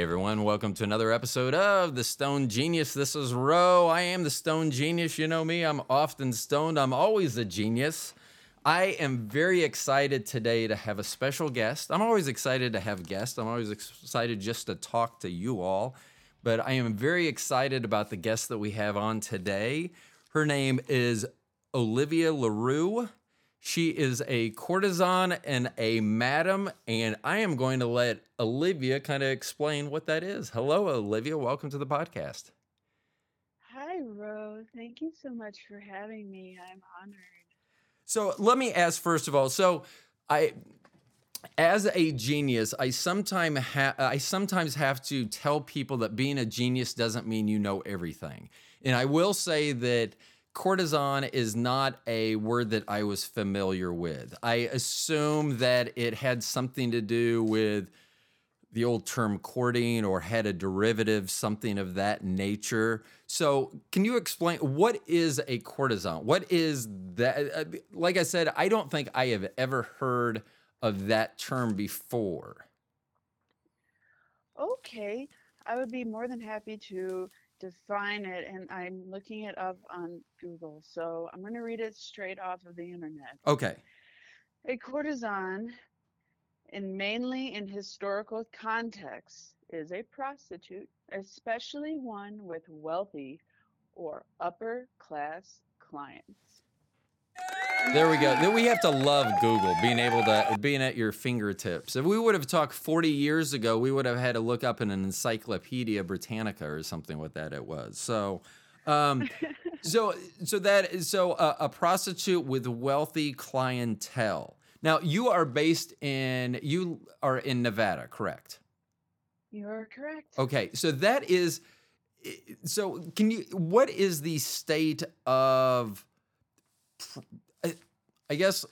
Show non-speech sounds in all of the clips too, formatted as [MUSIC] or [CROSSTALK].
Hey everyone, welcome to another episode of The Stoned Genius. This is Ro. I am the Stoned Genius. You know me, I'm often stoned, I'm always a genius. I am very excited today to have a special guest. I'm always excited to have guests, I'm always excited just to talk to you all. But I am very excited about the guest that we have on today. Her name is Olivia LaRue. She is a courtesan and a madam, and I am going to let Olivia kind of explain what that is. Hello, Olivia. Welcome to the podcast. Hi, Rose. Thank you so much for having me. I'm honored. So let me ask first of all. So I, as a genius, I sometimes ha- I sometimes have to tell people that being a genius doesn't mean you know everything. And I will say that courtesan is not a word that I was familiar with. I assume that it had something to do with the old term courting or had a derivative, something of that nature. So, can you explain what is a courtesan? What is that? Uh, like I said, I don't think I have ever heard of that term before. Okay, I would be more than happy to define it, and I'm looking it up on Google. So I'm going to read it straight off of the internet. Okay. A courtesan, in mainly in historical context, is a prostitute, especially one with wealthy or upper class clients. There we go. Then we have to love Google, being able to being at your fingertips. If we would have talked 40 years ago, we would have had to look up in an Encyclopedia Britannica or something what that it was. So, um, [LAUGHS] so so that is so uh, a prostitute with wealthy clientele. Now you are based in you are in Nevada, correct? You're correct. Okay, so that is so. Can you? What is the state of? I guess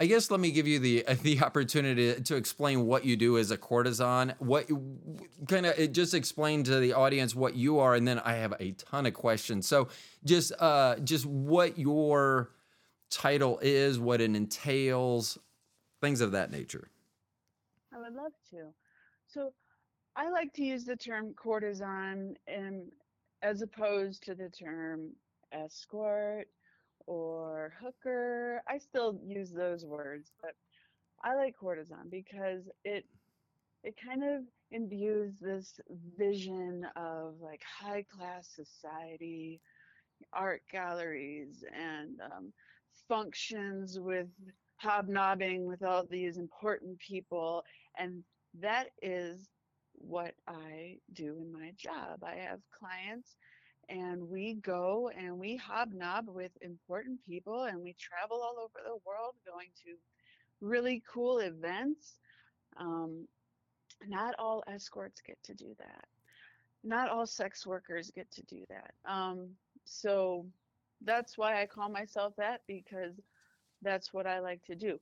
I guess let me give you the [LAUGHS] the opportunity to explain what you do as a courtesan. What kind of just explain to the audience what you are, and then I have a ton of questions. So just uh, just what your title is, what it entails, things of that nature. I would love to. So I like to use the term courtesan and as opposed to the term escort or hooker. I still use those words, but I like courtesan because it it kind of imbues this vision of like high class society, art galleries, and um, functions with hobnobbing with all these important people. And that is what I do in my job. I have clients and we go and we hobnob with important people and we travel all over the world going to really cool events. Um, not all escorts get to do that. Not all sex workers get to do that. Um, so that's why I call myself that because that's what I like to do.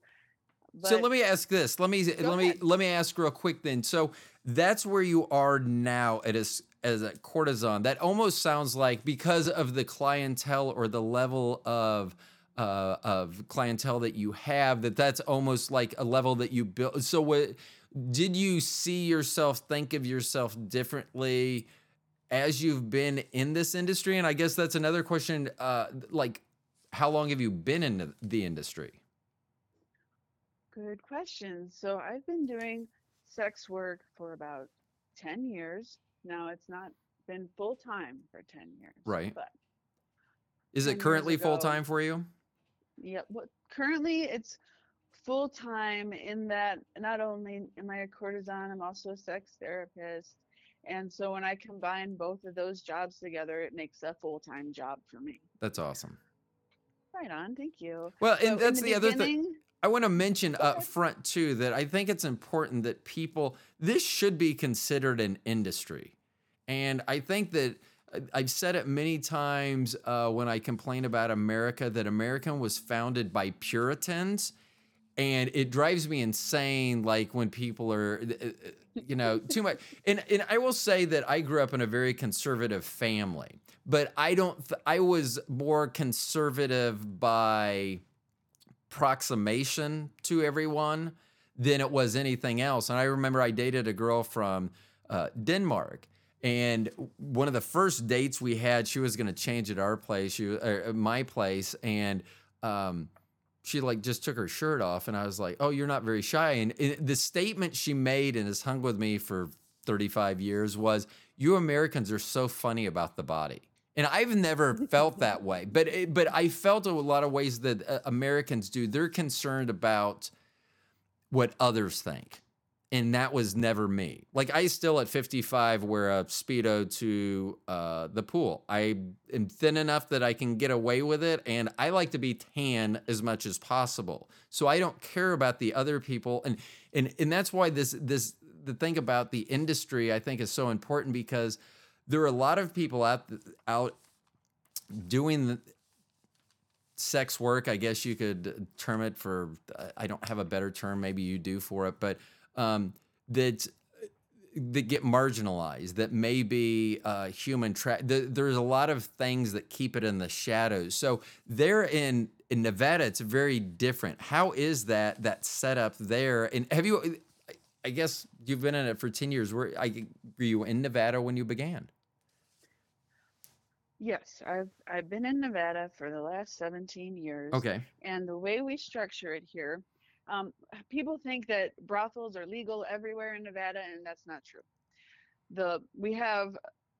But so let me ask this. Let me let ahead. me let me ask real quick then. So that's where you are now at a, as a courtesan. That almost sounds like because of the clientele or the level of uh, of clientele that you have, that that's almost like a level that you build. So what did you see yourself think of yourself differently as you've been in this industry? And I guess that's another question. Uh, like, how long have you been in the industry? Good question. So I've been doing sex work for about 10 years. Now it's not been full time for 10 years. Right. But is it currently full time for you? Yeah. Well, currently it's full time in that not only am I a courtesan, I'm also a sex therapist. And so when I combine both of those jobs together, it makes a full time job for me. That's awesome. Right on. Thank you. Well, and so that's the, the other thing. I want to mention up front too that I think it's important that people this should be considered an industry, and I think that uh, I've said it many times uh, when I complain about America that America was founded by Puritans, and it drives me insane. Like when people are, uh, uh, you know, too much. [LAUGHS] And and I will say that I grew up in a very conservative family, but I don't. Th- I was more conservative by approximation to everyone than it was anything else. And I remember I dated a girl from uh, Denmark. And one of the first dates we had, she was going to change at our place, she, uh, my place, and um, she like just took her shirt off, and I was like, "Oh, you're not very shy." And, and the statement she made and has hung with me for 35 years was, "You Americans are so funny about the body." And I've never felt that way, but it, but I felt a lot of ways that uh, Americans do. They're concerned about what others think, and that was never me. Like I still at 55 wear a speedo to uh, the pool. I am thin enough that I can get away with it, and I like to be tan as much as possible. So I don't care about the other people, and and and that's why this this the thing about the industry I think is so important because there are a lot of people out out doing the sex work. I guess you could term it for. I don't have a better term. Maybe you do for it, but um, that that get marginalized. That may be uh, human. Tra- the, there's a lot of things that keep it in the shadows. So there in in Nevada, it's very different. How is that that setup there? And have you? I guess you've been in it for 10 years. Were, I, were you in Nevada when you began? Yes, I've I've been in Nevada for the last 17 years. Okay. And the way we structure it here, um, people think that brothels are legal everywhere in Nevada, and that's not true. The we have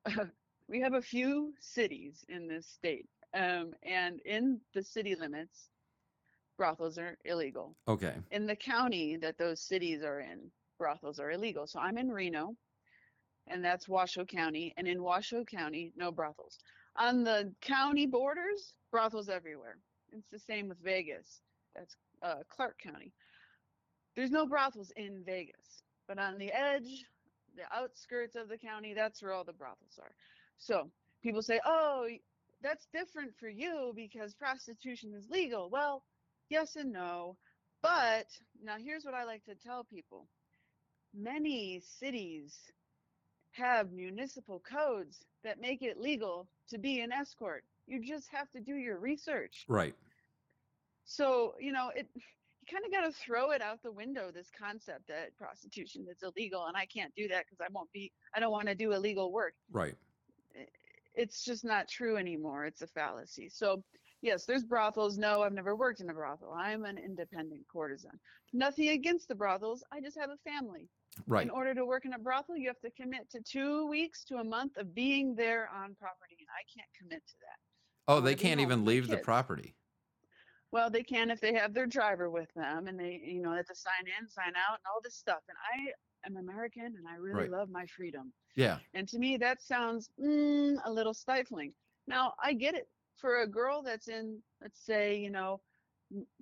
[LAUGHS] we have a few cities in this state, um, and in the city limits, brothels are illegal. Okay. In the county that those cities are in, brothels are illegal. So I'm in Reno, and that's Washoe County, and in Washoe County, no brothels. On the county borders, brothels everywhere. It's the same with Vegas. That's uh, Clark County. There's no brothels in Vegas, but on the edge, the outskirts of the county, that's where all the brothels are. So people say, oh, that's different for you because prostitution is legal. Well, yes and no. But now here's what I like to tell people many cities have municipal codes that make it legal to be an escort. You just have to do your research. Right. So, you know, it you kind of got to throw it out the window this concept that prostitution is illegal and I can't do that because I won't be I don't want to do illegal work. Right. It's just not true anymore. It's a fallacy. So, yes, there's brothels. No, I've never worked in a brothel. I'm an independent courtesan. Nothing against the brothels. I just have a family. Right. In order to work in a brothel, you have to commit to two weeks to a month of being there on property, and I can't commit to that. Oh, they can't even leave the property. Well, they can if they have their driver with them, and they, you know, they have to sign in, sign out, and all this stuff. And I am American, and I really Right. love my freedom. Yeah. And to me, that sounds mm, a little stifling. Now, I get it. For a girl that's in, let's say, you know,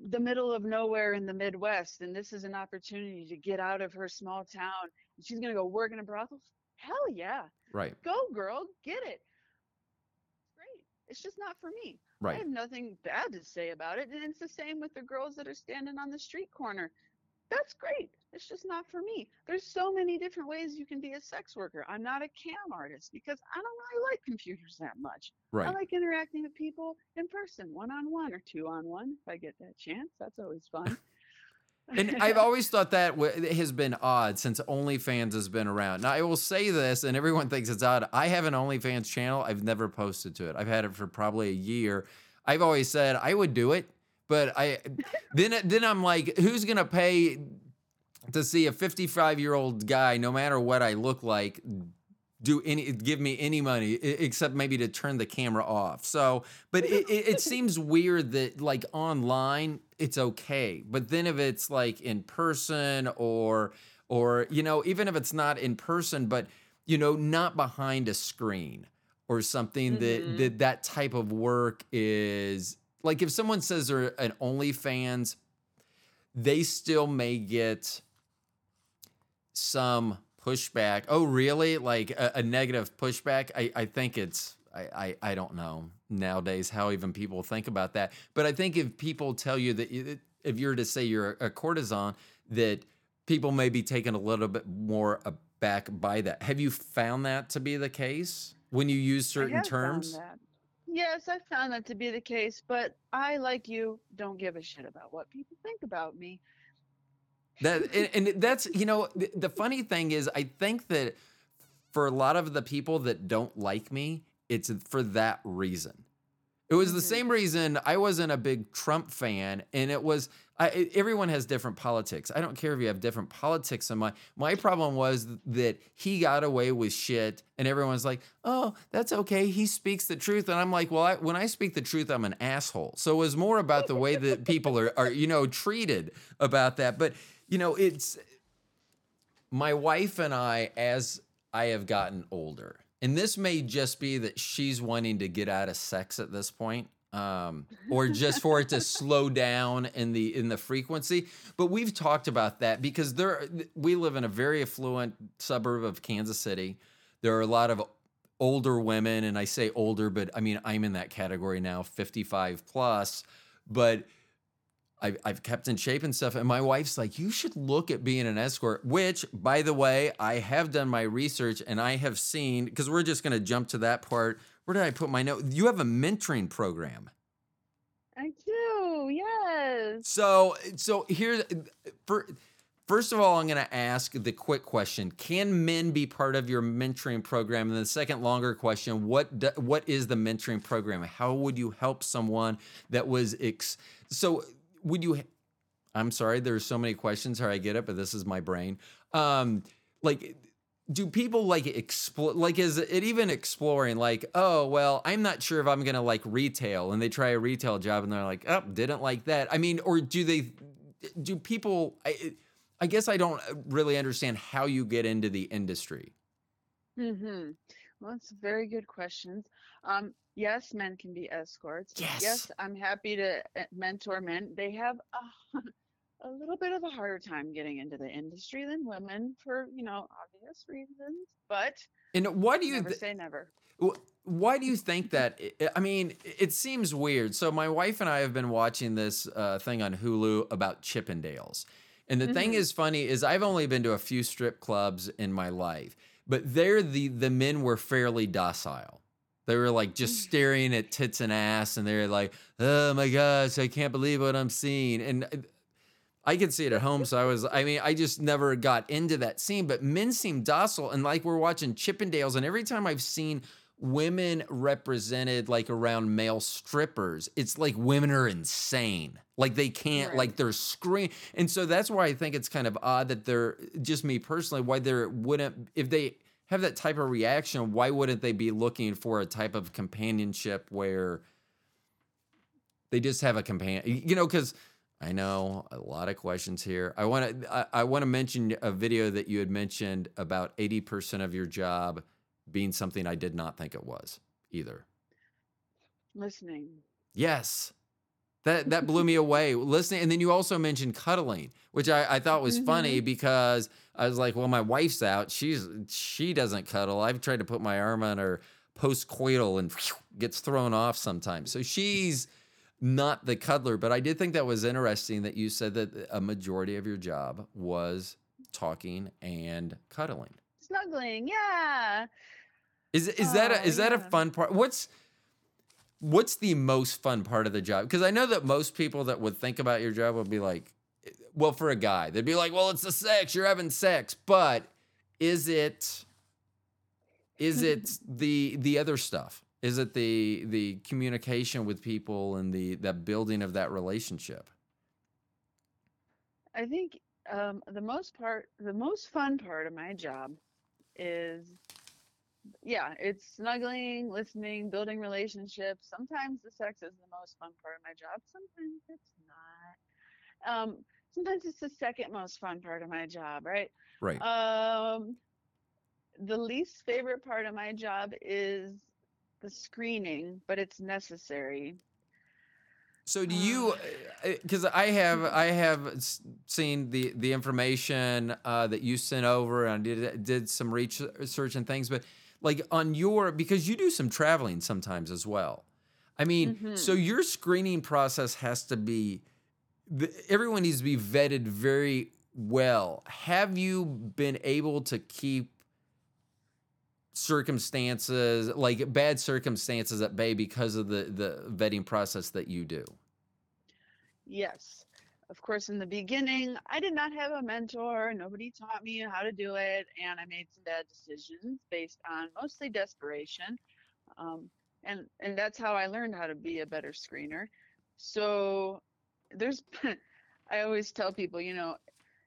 the middle of nowhere in the Midwest, and this is an opportunity to get out of her small town, and she's going to go work in a brothel. Hell yeah. Right. Go, girl. Get it. Great. It's just not for me. Right. I have nothing bad to say about it. And it's the same with the girls that are standing on the street corner. That's great. It's just not for me. There's so many different ways you can be a sex worker. I'm not a cam artist because I don't really like computers that much. Right. I like interacting with people in person, one on one or two on one if I get that chance. That's always fun. [LAUGHS] And [LAUGHS] I've always thought that w- has been odd since OnlyFans has been around. Now, I will say this, and everyone thinks it's odd. I have an OnlyFans channel. I've never posted to it. I've had it for probably a year. I've always said I would do it, but I [LAUGHS] then then I'm like, who's gonna pay to see a 55 year old guy, no matter what I look like, do any give me any money except maybe to turn the camera off. So, but it, it, it seems weird that like online it's okay, but then if it's like in person or or you know even if it's not in person, but you know not behind a screen or something that Mhm. that that type of work is like if someone says they're an OnlyFans, they still may get some pushback. Oh, really? Like a, a negative pushback? I, I think it's, I, I, I don't know nowadays how even people think about that. But I think if people tell you that if you're to say you're a courtesan, that people may be taken a little bit more aback by that. Have you found that to be the case when you use certain terms? Yes, I found that to be the case, but I, like you, don't give a shit about what people think about me. That and, and that's you know the, the funny thing is I think that for a lot of the people that don't like me, it's for that reason. It was the Mhm. same reason I wasn't a big Trump fan, and it was I, everyone has different politics. I don't care if you have different politics. In my my problem was that he got away with shit, and everyone's like, "Oh, that's okay. He speaks the truth," and I'm like, "Well, I, when I speak the truth, I'm an asshole." So it was more about the way that people are are you know treated about that. But you know, it's my wife and I as I have gotten older, and this may just be that she's wanting to get out of sex at this point, um, or just for it to slow down in the in the frequency. But we've talked about that because there we live in a very affluent suburb of Kansas City. There are a lot of older women, and I say older, but I mean I'm in that category now, 55 plus. But I've, I've kept in shape and stuff. And my wife's like, you should look at being an escort, which, by the way, I have done my research and I have seen, because we're just going to jump to that part. Where did I put my note? You have a mentoring program. I do. Yes. So, so here's, for, first of all, I'm going to ask the quick question Can men be part of your mentoring program? And the second longer question What, do, what is the mentoring program? How would you help someone that was, ex- so would you i'm sorry there's so many questions How i get it but this is my brain. Um like do people like explore like is it even exploring like oh well i'm not sure if i'm gonna like retail and they try a retail job and they're like oh didn't like that. I mean or do they do people i i guess i don't really understand how you get into the industry. Mm-hmm. Well, that's very good questions. Um, yes, men can be escorts. Yes. Yes, I'm happy to uh, mentor men. They have a, [LAUGHS] a little bit of a harder time getting into the industry than women for, you know, obvious reasons, but and why do you never th- say never. Why do you think that? I- mean, it seems weird. So my wife and I have been watching this uh, thing on Hulu about Chippendales, and the thing Mhm. is funny is I've only been to a few strip clubs in my life, but there the the men were fairly docile. They were like just staring at tits and ass, and they're like, "Oh my gosh, I can't believe what I'm seeing." And uh, I could see it at home, so I was. I mean, I just never got into that scene. But men seem docile, and like we're watching Chippendales, and every time I've seen women represented like around male strippers, it's like women are insane. Like they can't, Right. like they're screaming, and so that's why I think it's kind of odd that they're just me personally. Why there wouldn't if they have that type of reaction, why wouldn't they be looking for a type of companionship where they just have a companion? You know, because I know a lot of questions here. I want to I, I want to mention a video that you had mentioned about eighty percent of your job being something I did not think it was either. Listening. Yes. That that blew me [LAUGHS] away. Listening, and then you also mentioned cuddling, which I, I thought was funny mm-hmm. because I was like, well, my wife's out. She's she doesn't cuddle. I've tried to put my arm on her post-coital and gets thrown off sometimes. So she's not the cuddler. But I did think that was interesting that you said that a majority of your job was talking and cuddling. Snuggling. Yeah. Is is that a, Oh, is that a fun part? What's what's the most fun part of the job? Because I know that most people that would think about your job would be like, well, for a guy, they'd be like, well, it's the sex, you're having sex, but is it is [LAUGHS] it the the other stuff? Is it the the communication with people and the that building of that relationship? I think um, the most part, the most fun part of my job is, yeah, it's snuggling, listening, building relationships. Sometimes the sex is the most fun part of my job. Sometimes it's not. Um, sometimes it's the second most fun part of my job, right? Right. Um, the least favorite part of my job is the screening, but it's necessary. So do you? Because I have I have seen the the information uh, that you sent over, and did did some research and things. But like on your because you do some traveling sometimes as well. I mean, mm-hmm. so your screening process has to be. Everyone needs to be vetted very well. Have you been able to keep circumstances like bad circumstances at bay because of the the vetting process that you do? Yes. Of course, in the beginning, I did not have a mentor. Nobody taught me how to do it. And I made some bad decisions based on mostly desperation. Um, and, and that's how I learned how to be a better screener. So there's, [LAUGHS] I always tell people, you know,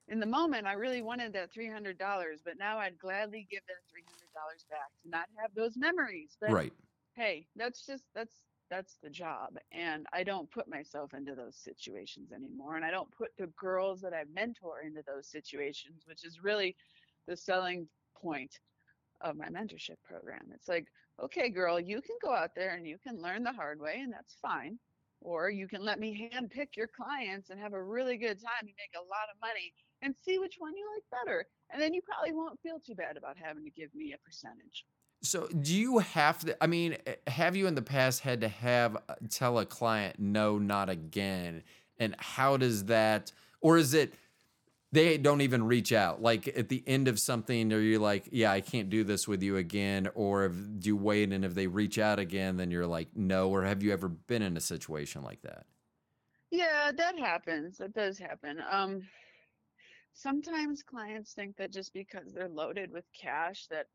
in the moment, I really wanted that $300, but now I'd gladly give that $300 back to not have those memories. But Right. hey, that's just, that's, that's the job. And I don't put myself into those situations anymore. And I don't put the girls that I mentor into those situations, which is really the selling point of my mentorship program. It's like, okay, girl, you can go out there and you can learn the hard way, and that's fine. Or you can let me hand pick your clients and have a really good time and make a lot of money and see which one you like better. And then you probably won't feel too bad about having to give me a percentage. So, do you have to? I mean, eh, have you in the past had to have uh, tell a client no, not again? And how does that, or is it they don't even reach out? Like at the end of something, are you like, yeah, I can't do this with you again? Or if, do you wait and if they reach out again, then you're like, no? Or have you ever been in a situation like that? Yeah, that happens. That does happen. Um, sometimes clients think that just because they're loaded with cash that,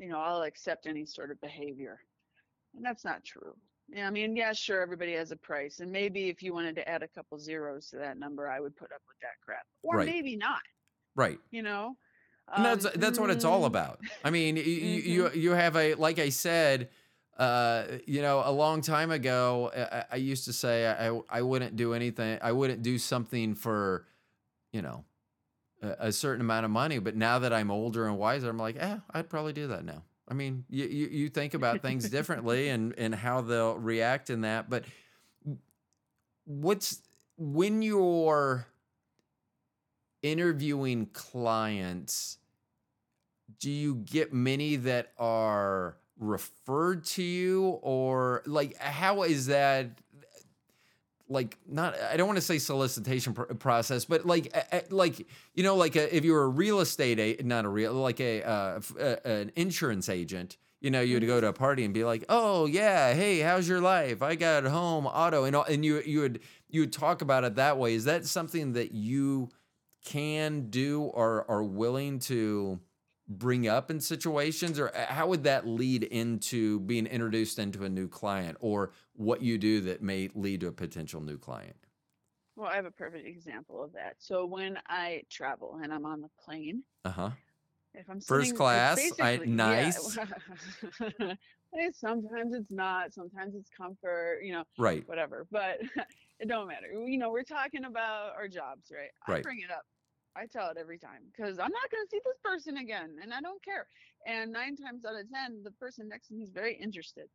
you know, I'll accept any sort of behavior. And that's not true. Yeah, I mean, yeah, sure, everybody has a price. And maybe if you wanted to add a couple zeros to that number, I would put up with that crap. Or Right. maybe not, Right. you know? And that's Um, that's what it's all mm, about. I mean, you, Mhm. you you have a like I said, uh, you know, a long time ago, I, I used to say I I wouldn't do anything. I wouldn't do something for, you know, a, a certain amount of money. But now that I'm older and wiser, I'm like, eh, I'd probably do that now. I mean, you you, you think about things [LAUGHS] differently and and how they'll react in that. But what's when you're interviewing clients do you get many that are referred to you or like how is that like not i don't want to say solicitation pr- process but like a- a- like you know like a, if you were a real estate a, not a real like a, uh, an insurance agent you know you'd go to a party and be like oh yeah hey how's your life? I got home auto and all, and you you would you would talk about it that way. Is that something that you can do or are willing to bring up in situations or uh, how would that lead into being introduced into a new client or what you do that may lead to a potential new client Well, I have a perfect example of that. So when I travel and I'm on the plane, uh-huh if I'm First sitting, class, I- basically- yeah. nice. [LAUGHS] Sometimes it's not. Sometimes it's comfort. You know, right whatever. But [LAUGHS] it don't matter. You know, we're talking about our jobs, right? I bring it up. I tell it every time because I'm not going to see this person again, and I don't care. And nine times out of ten, the person next to me is very interested.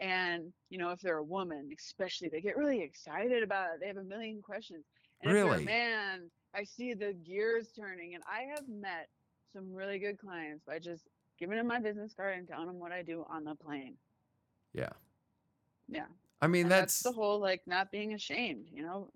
And you know, if they're a woman, especially, they get really excited about it. They have a million questions. And if they're Really? a man, I see the gears turning. And I have met some really good clients by just giving them my business card and telling them what I do on the plane. yeah Yeah. i mean And that's, the whole like not being ashamed, you know,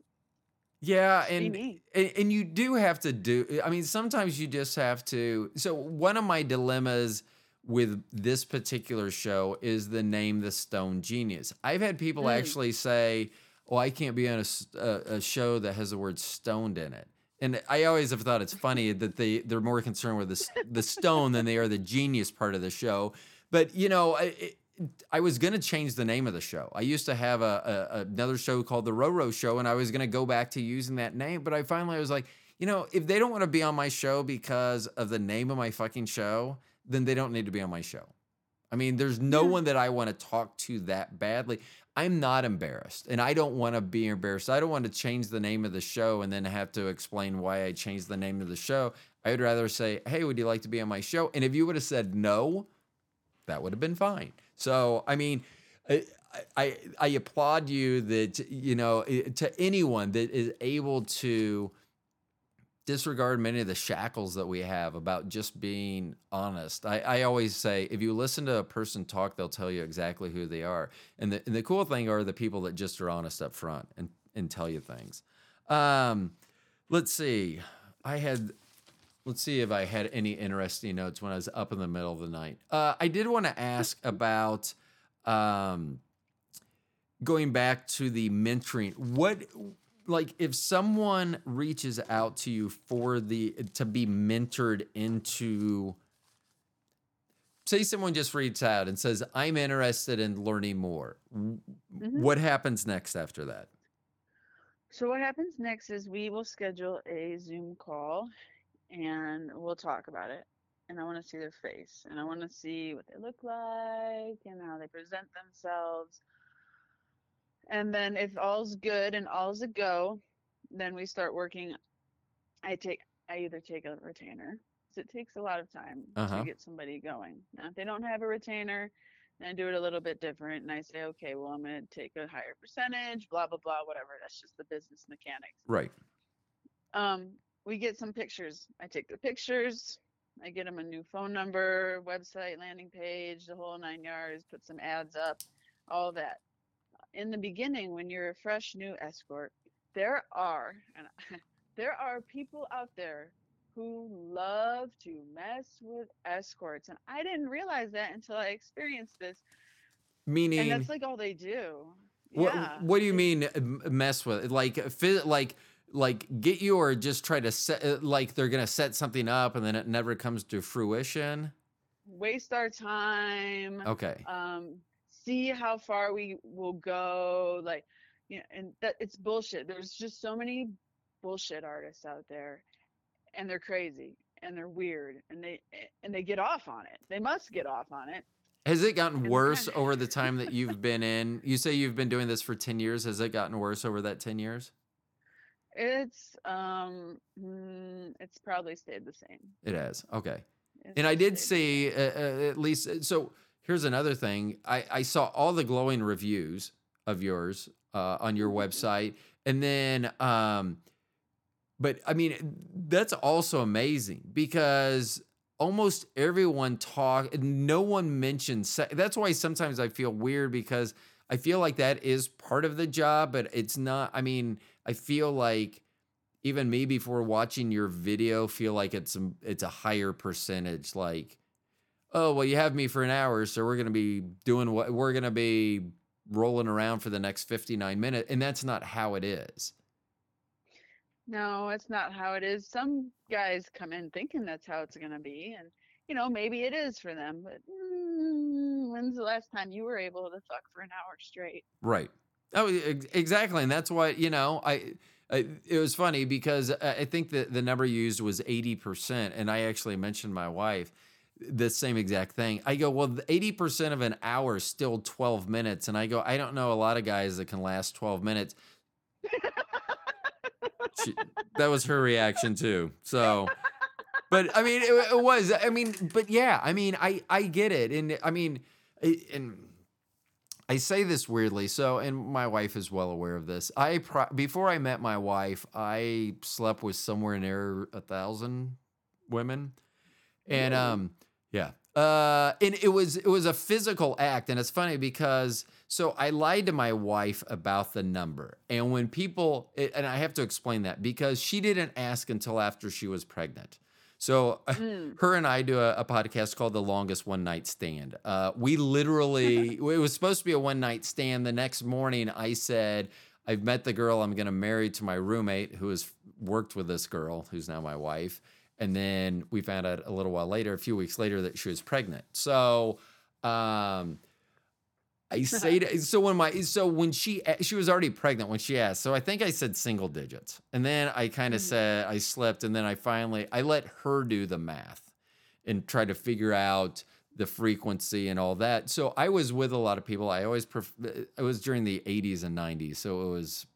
yeah and and, and you do have to do i mean sometimes you just have to so one of my dilemmas with this particular show is the name the stoned genius. I've had people Mm. actually say oh i can't be on a a show that has the word stoned in it. And i always have thought it's funny [LAUGHS] that they they're more concerned with the, the stone than they are the genius part of the show. But you know it, I was gonna change the name of the show. I used to have a, a another show called the Roro Show, and I was gonna go back to using that name. But I finally was like, you know, if they don't want to be on my show because of the name of my fucking show, then they don't need to be on my show. I mean, there's no Yeah. one that I want to talk to that badly. I'm not embarrassed, and I don't want to be embarrassed. I don't want to change the name of the show and then have to explain why I changed the name of the show. I would rather say, "Hey, would you like to be on my show?" And if you would have said no, that would have been fine. So, I mean, I, I, I applaud you that, you know, to anyone that is able to disregard many of the shackles that we have about just being honest. I, I always say, if you listen to a person talk, they'll tell you exactly who they are. And the, and the cool thing are the people that just are honest up front and, and tell you things. Um, let's see. I had Let's see if I had any interesting notes when I was up in the middle of the night. Uh, I did want to ask about um, going back to the mentoring. What like if someone reaches out to you for the to be mentored into say someone just reaches out and says i'm interested in learning more Mhm. what happens next after that So what happens next is we will schedule a Zoom call and we'll talk about it. And I want to see their face and I want to see what they look like and how they present themselves. And then if all's good and all's a go, then we start working. I take I either take a retainer 'cause it takes a lot of time Uh-huh. to get somebody going. Now if they don't have a retainer, then I do it a little bit different and I say, okay, well I'm gonna take a higher percentage, blah blah blah, whatever. That's just the business mechanics. right Um, we get some pictures. I take the pictures. I get them a new phone number, website, landing page, the whole nine yards. Put some ads up, all that. In the beginning, when you're a fresh new escort, there are and [LAUGHS] there are people out there who love to mess with escorts, and I didn't realize that until I experienced this. meaning And that's like all they do. what, yeah. what do you mean mess with it? like like like get you or just try to set uh, like they're gonna set something up and then it never comes to fruition Waste our time. okay um see how far we will go like you know and that it's bullshit there's just so many bullshit artists out there and they're crazy and they're weird and they and they get off on it they must get off on it Has it gotten worse over the time that you've been in? You say you've been doing this for 10 years. Has it gotten worse over that 10 years? It's um mm, it's probably stayed the same It has. Okay. It's And I did see uh, uh, at least uh, so here's another thing. I I saw all the glowing reviews of yours uh, on your website and then um but I mean that's also amazing because almost everyone talk no one mentions se- that's why sometimes I feel weird because I feel like that is part of the job but it's not I mean I feel like even me before watching your video feel like it's a, it's a higher percentage like oh well you have me for an hour so we're going to be doing what we're going to be rolling around for the next 59 minutes and that's not how it is No, it's not how it is. Some guys come in thinking that's how it's going to be. And, you know, maybe it is for them. But mm, when's the last time you were able to fuck for an hour straight? Right. Oh, exactly, and that's what you know. I, I it was funny because I think that the number used was eighty percent, and I actually mentioned my wife the same exact thing. I go, well, eighty percent of an hour is still twelve minutes, and I go, I don't know a lot of guys that can last twelve minutes. She, that was her reaction too. So, but I mean, it, it was. I mean, but yeah, I mean, I I get it, and I mean, and I say this weirdly. So, and my wife is well aware of this. I pro- before I met my wife, I slept with somewhere near a thousand women, and Really? um, yeah. Uh, and it was it was a physical act, and it's funny because so I lied to my wife about the number, and when people it, and I have to explain that because she didn't ask until after she was pregnant. So Mm. [LAUGHS] her and I do a, a podcast called The Longest One Night Stand. Uh, we literally, [LAUGHS] it was supposed to be a one night stand. The next morning, I said, I've met the girl I'm going to marry to my roommate who has worked with this girl, who's now my wife. And then we found out a little while later, a few weeks later, that she was pregnant. So, um, I [LAUGHS] say to, so when my so when she she was already pregnant when she asked so I think I said single digits. And then I kind of Mhm. said I slipped and then I finally I let her do the math and try to figure out the frequency and all that. So I was with a lot of people. I always pref- it was during the 80s and 90s so it was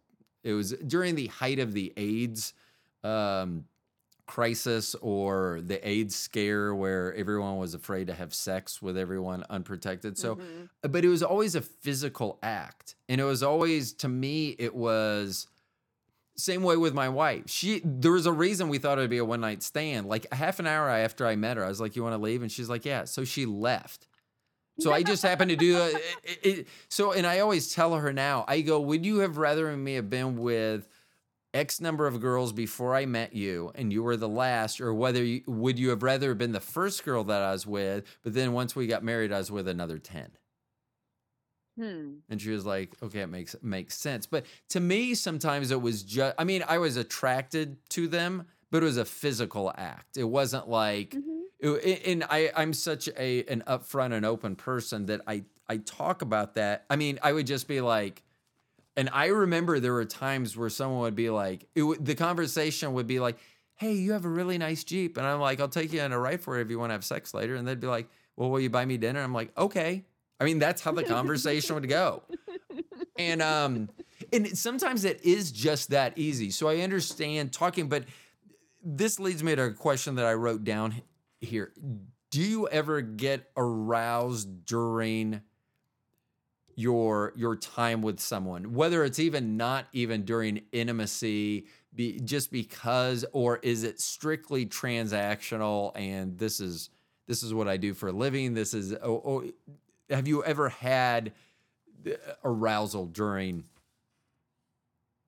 it was during the height of the AIDS um, crisis or the AIDS scare where everyone was afraid to have sex with everyone unprotected. So Mhm. but it was always a physical act. And it was always to me it was same way with my wife. She there was a reason we thought it'd be a one night stand. Like half an hour after i met her i was like you want to leave? And she's like yeah. So she left. So i just happened to do it, it- it- so and i always tell her now i go would you have rather me have been with X number of girls before I met you, and you were the last, or whether you, would you have rather been the first girl that I was with, but then once we got married, I was with another ten. Hmm. And she was like, okay, it makes makes sense. But to me, sometimes it was just I mean, I was attracted to them, but it was a physical act. It wasn't like Mhm. it- and I I'm such a an upfront and open person that I I talk about that. I mean, I would just be like and I remember there were times where someone would be like, would, the conversation would be like, "Hey, you have a really nice Jeep," and I'm like, "I'll take you on a ride for it if you want to have sex later." And they'd be like, "Well, will you buy me dinner?" I'm like, "Okay." I mean, that's how the conversation would go. And um, and sometimes it is just that easy. So I understand talking, but this leads me to a question that I wrote down here. Do you ever get aroused during your your time with someone, whether it's even not even during intimacy, be, just because, or is it strictly transactional? And this is this is what I do for a living. This is. Oh, oh, have you ever had arousal during,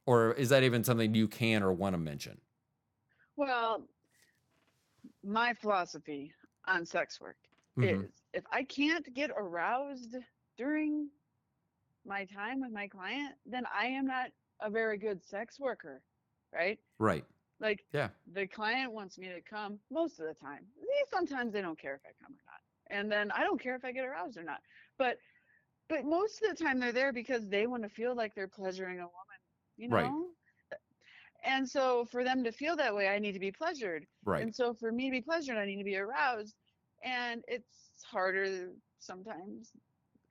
or is that even something you can or want to mention? Well, my philosophy on sex work Mhm. is if I can't get aroused during my time with my client, then I am not a very good sex worker, right? Right. Like Yeah. the client wants me to come most of the time. Eh, Sometimes they don't care if I come or not. And then I don't care if I get aroused or not. But but most of the time they're there because they want to feel like they're pleasuring a woman, you know? Right. And so for them to feel that way, I need to be pleasured. Right. And so for me to be pleasured, I need to be aroused. And it's harder sometimes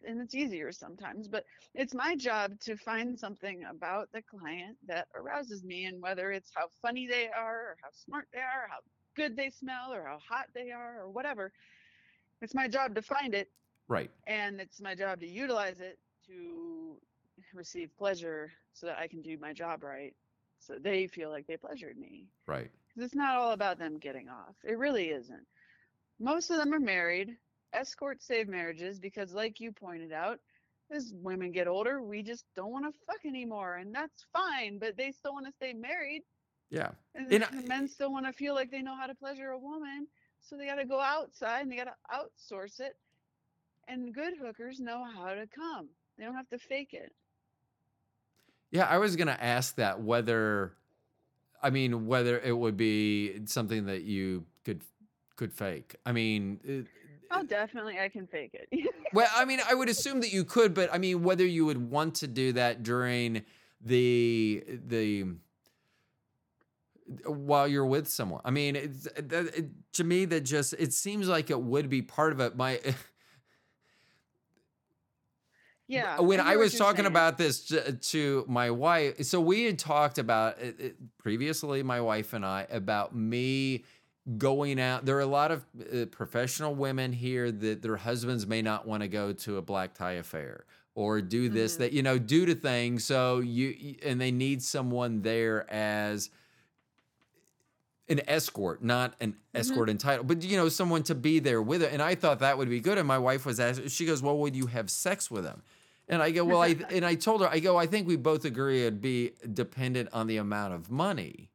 and it's easier sometimes, but it's my job to find something about the client that arouses me and whether it's how funny they are or how smart they are, or how good they smell or how hot they are or whatever. It's my job to find it Right. and it's my job to utilize it to receive pleasure so that I can do my job right. So they feel like they pleasured me. Right. 'Cause it's not all about them getting off. It really isn't. Most of them are married. Escorts save marriages because, like you pointed out, as women get older, we just don't want to fuck anymore, and that's fine. But they still want to stay married, Yeah. and, And the men still want to feel like they know how to pleasure a woman. So they got to go outside and they got to outsource it. And good hookers know how to come. They don't have to fake it. Yeah, I was gonna ask that whether, I mean, whether it would be something that you could could fake. I mean, Oh, definitely, I can fake it. [LAUGHS] well, I mean, I would assume that you could, but I mean, whether you would want to do that during the the while you're with someone. I mean, it's, uh, that, it, to me that just it seems like it would be part of it. My [LAUGHS] yeah. when hear I was talking saying. about this to, uh, to my wife, so we had talked about it, it- previously, my wife and I, about me going out. There are a lot of uh, professional women here that their husbands may not want to go to a black tie affair or do this, Mhm. that, you know, do to things. So you, and they need someone there as an escort, not an escort entitled, but you know, someone to be there with it. And I thought that would be good. And my wife was asking, she goes, Well, would you have sex with him? And I go, Well, I [LAUGHS] and I told her, I go, I think we both agree it'd be dependent on the amount of money.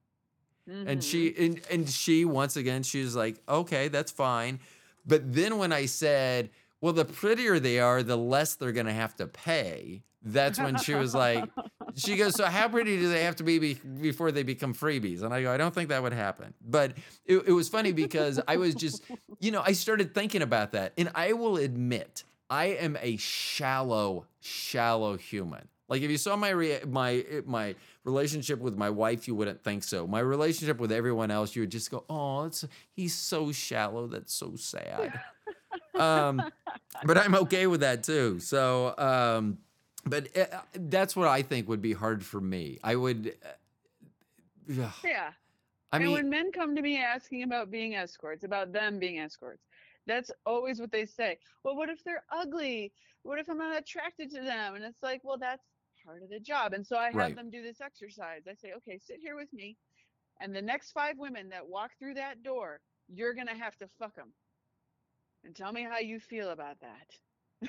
And she Mhm. and, and she once again, she was like, Okay, that's fine. But then when I said, Well, the prettier they are, the less they're gonna have to pay. That's when she was like, she goes, so how pretty do they have to be, be before they become freebies? And I go, I don't think that would happen. But it, it was funny because I was just, you know, I started thinking about that. And I will admit, I am a shallow, shallow human. Like if you saw my my my relationship with my wife, you wouldn't think so. My relationship with everyone else, you would just go, "Oh, it's he's so shallow. That's so sad." um, but I'm okay with that too. So, um, but uh, that's what I think would be hard for me. I would. Uh, Yeah. I and mean, when men come to me asking about being escorts, about them being escorts, that's always what they say. Well, what if they're ugly? What if I'm not attracted to them? And it's like, well, that's part of the job. And so I have Right. them do this exercise. I say, okay, sit here with me. And the next five women that walk through that door, you're going to have to fuck them. And tell me how you feel about that.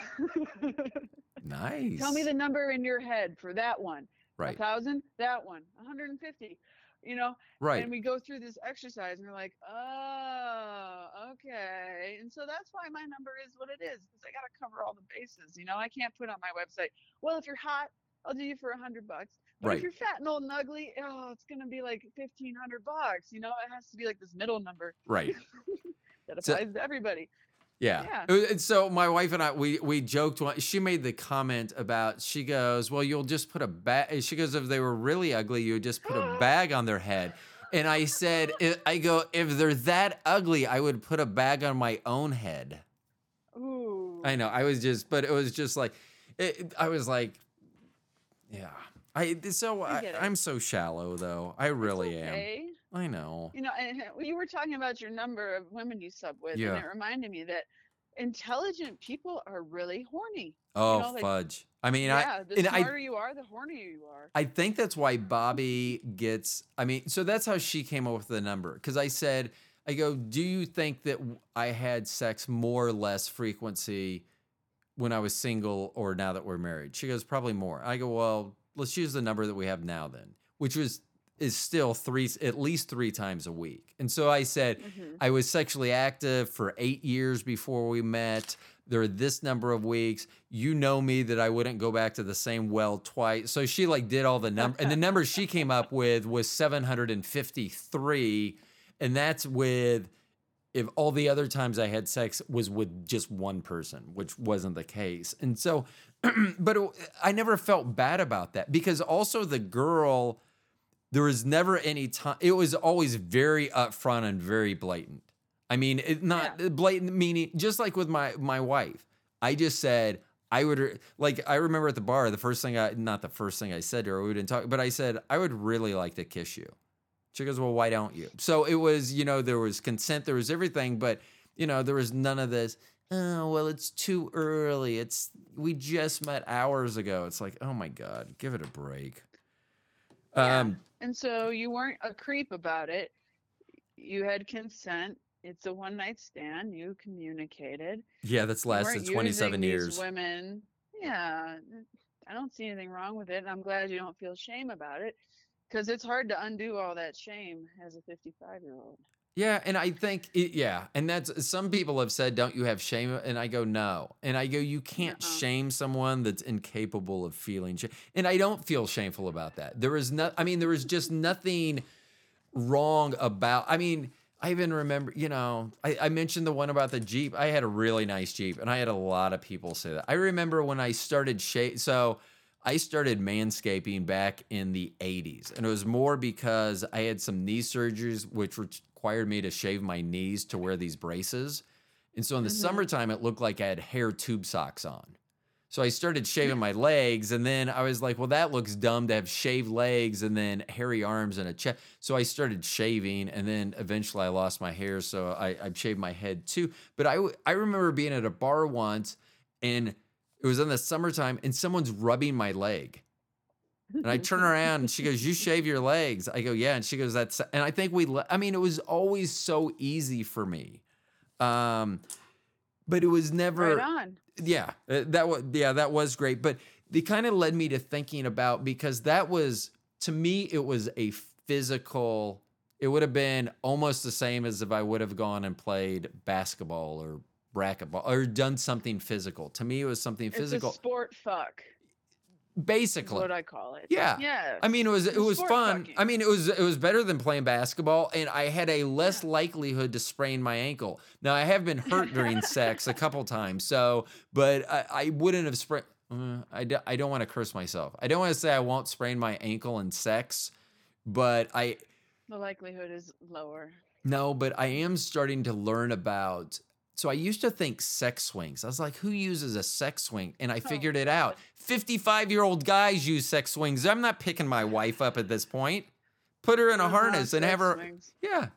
nice. [LAUGHS] Tell me the number in your head for that one. right. A thousand, that one. 150. you know Right. and we go through this exercise and we're like oh okay and so that's why my number is what it is because i got to cover all the bases you know i can't put on my website well if you're hot i'll do you for a hundred bucks but Right. if you're fat and old and ugly oh it's gonna be like 1500 bucks you know it has to be like this middle number Right. [LAUGHS] that So- to everybody Yeah. Yeah. Uh, and so my wife and I, we we joked. one- She made the comment about. She goes, "Well, you'll just put a bag." She goes, "If they were really ugly, you would just put a [GASPS] bag on their head." And I said, I- "I go, if they're that ugly, I would put a bag on my own head." ooh I know. I was just, but it was just like, it, I was like, yeah. I so I I'm so shallow though. I really am. I know. You know, and you were talking about your number of women you sub with, Yeah. and it reminded me that intelligent people are really horny. Oh know, like- fudge. I mean, yeah, I the and I smarter you are, the hornier you are. I think that's why Bobby gets. I mean, so that's how she came up with the number. Because I said, I go, do you think that I had sex more or less frequency when I was single or now that we're married? She goes, probably more. I go, well, let's use the number that we have now then, which was is still three, at least three times a week. And so I said, Mhm. I was sexually active for eight years before we met. There are this number of weeks. You know me that I wouldn't go back to the same well twice. So she like did all the number, and the number she came up with was 753. And that's with if all the other times I had sex was with just one person, which wasn't the case. And so, [CLEARS THROAT] but it, I never felt bad about that because also the girl, there was never any time, it was always very upfront and very blatant. I mean, it, not blatant meaning, just like with my my wife, I just said, I would like. I remember at the bar, the first thing I, not the first thing I said to her, we didn't talk, but I said, I would really like to kiss you. She goes, Well, why don't you? So it was, you know, there was consent, there was everything, but, you know, there was none of this, oh, well, it's too early. It's, we just met hours ago. It's like, oh my God, give it a break. Yeah. Um, And so you weren't a creep about it. You had consent. It's a one night stand. You communicated. yeah, that's lasted using 27 these years. Women, yeah, I don't see anything wrong with it. And I'm glad you don't feel shame about it because it's hard to undo all that shame as a 55 year old. Yeah, and I think it, yeah, and that's uh, some people have said, "Don't you have shame?" And I go, "No," and I go, "You can't Nuh-uh. shame someone that's incapable of feeling shame." And I don't feel shameful about that. There is no, I mean, there is just nothing wrong about. I mean, I even remember, you know, I, I mentioned the one about the Jeep. I had a really nice Jeep, and I had a lot of people say that. I remember when I started shave, so. I started manscaping back in the 80s, and it was more because I had some knee surgeries, which required me to shave my knees to wear these braces. And so in the Mhm. summertime, it looked like I had hair tube socks on. So I started [LAUGHS] shaving my legs, and then I was like, well, that looks dumb to have shaved legs and then hairy arms and a chest. So I started shaving, and then eventually I lost my hair, so I, I shaved my head too. But I, I remember being at a bar once, and it was in the summertime, and someone's rubbing my leg. And I turn around and she goes, "You [LAUGHS] shave your legs." I go, "Yeah." And she goes, "That's." And I think we. I mean, it was always so easy for me, um, but it was never. Right on. Yeah, uh, that was. Yeah, that was great. But they kind of led me to thinking about because that was to me, it was a physical. It would have been almost the same as if I would have gone and played basketball or racquetball or done something physical. To me, it was something physical. It's a sport fuck. Basically, what I call it. Yeah. Yeah. I mean, it was it was sport fun. fucking. I mean, it was it was better than playing basketball, and I had a less likelihood to sprain my ankle. Now, I have been hurt during [LAUGHS] sex a couple times, so but I, I wouldn't have sprained. Uh, I, do, I don't want to curse myself. I don't want to say I won't sprain my ankle in sex, but I the likelihood is lower. no, but I am starting to learn about. So I used to think sex swings. I was like, who uses a sex swing? And I Oh, figured it out. 55 year old guys use sex swings. I'm not picking my wife up at this point. Put her in a Uh-huh, harness and have her, swings. yeah,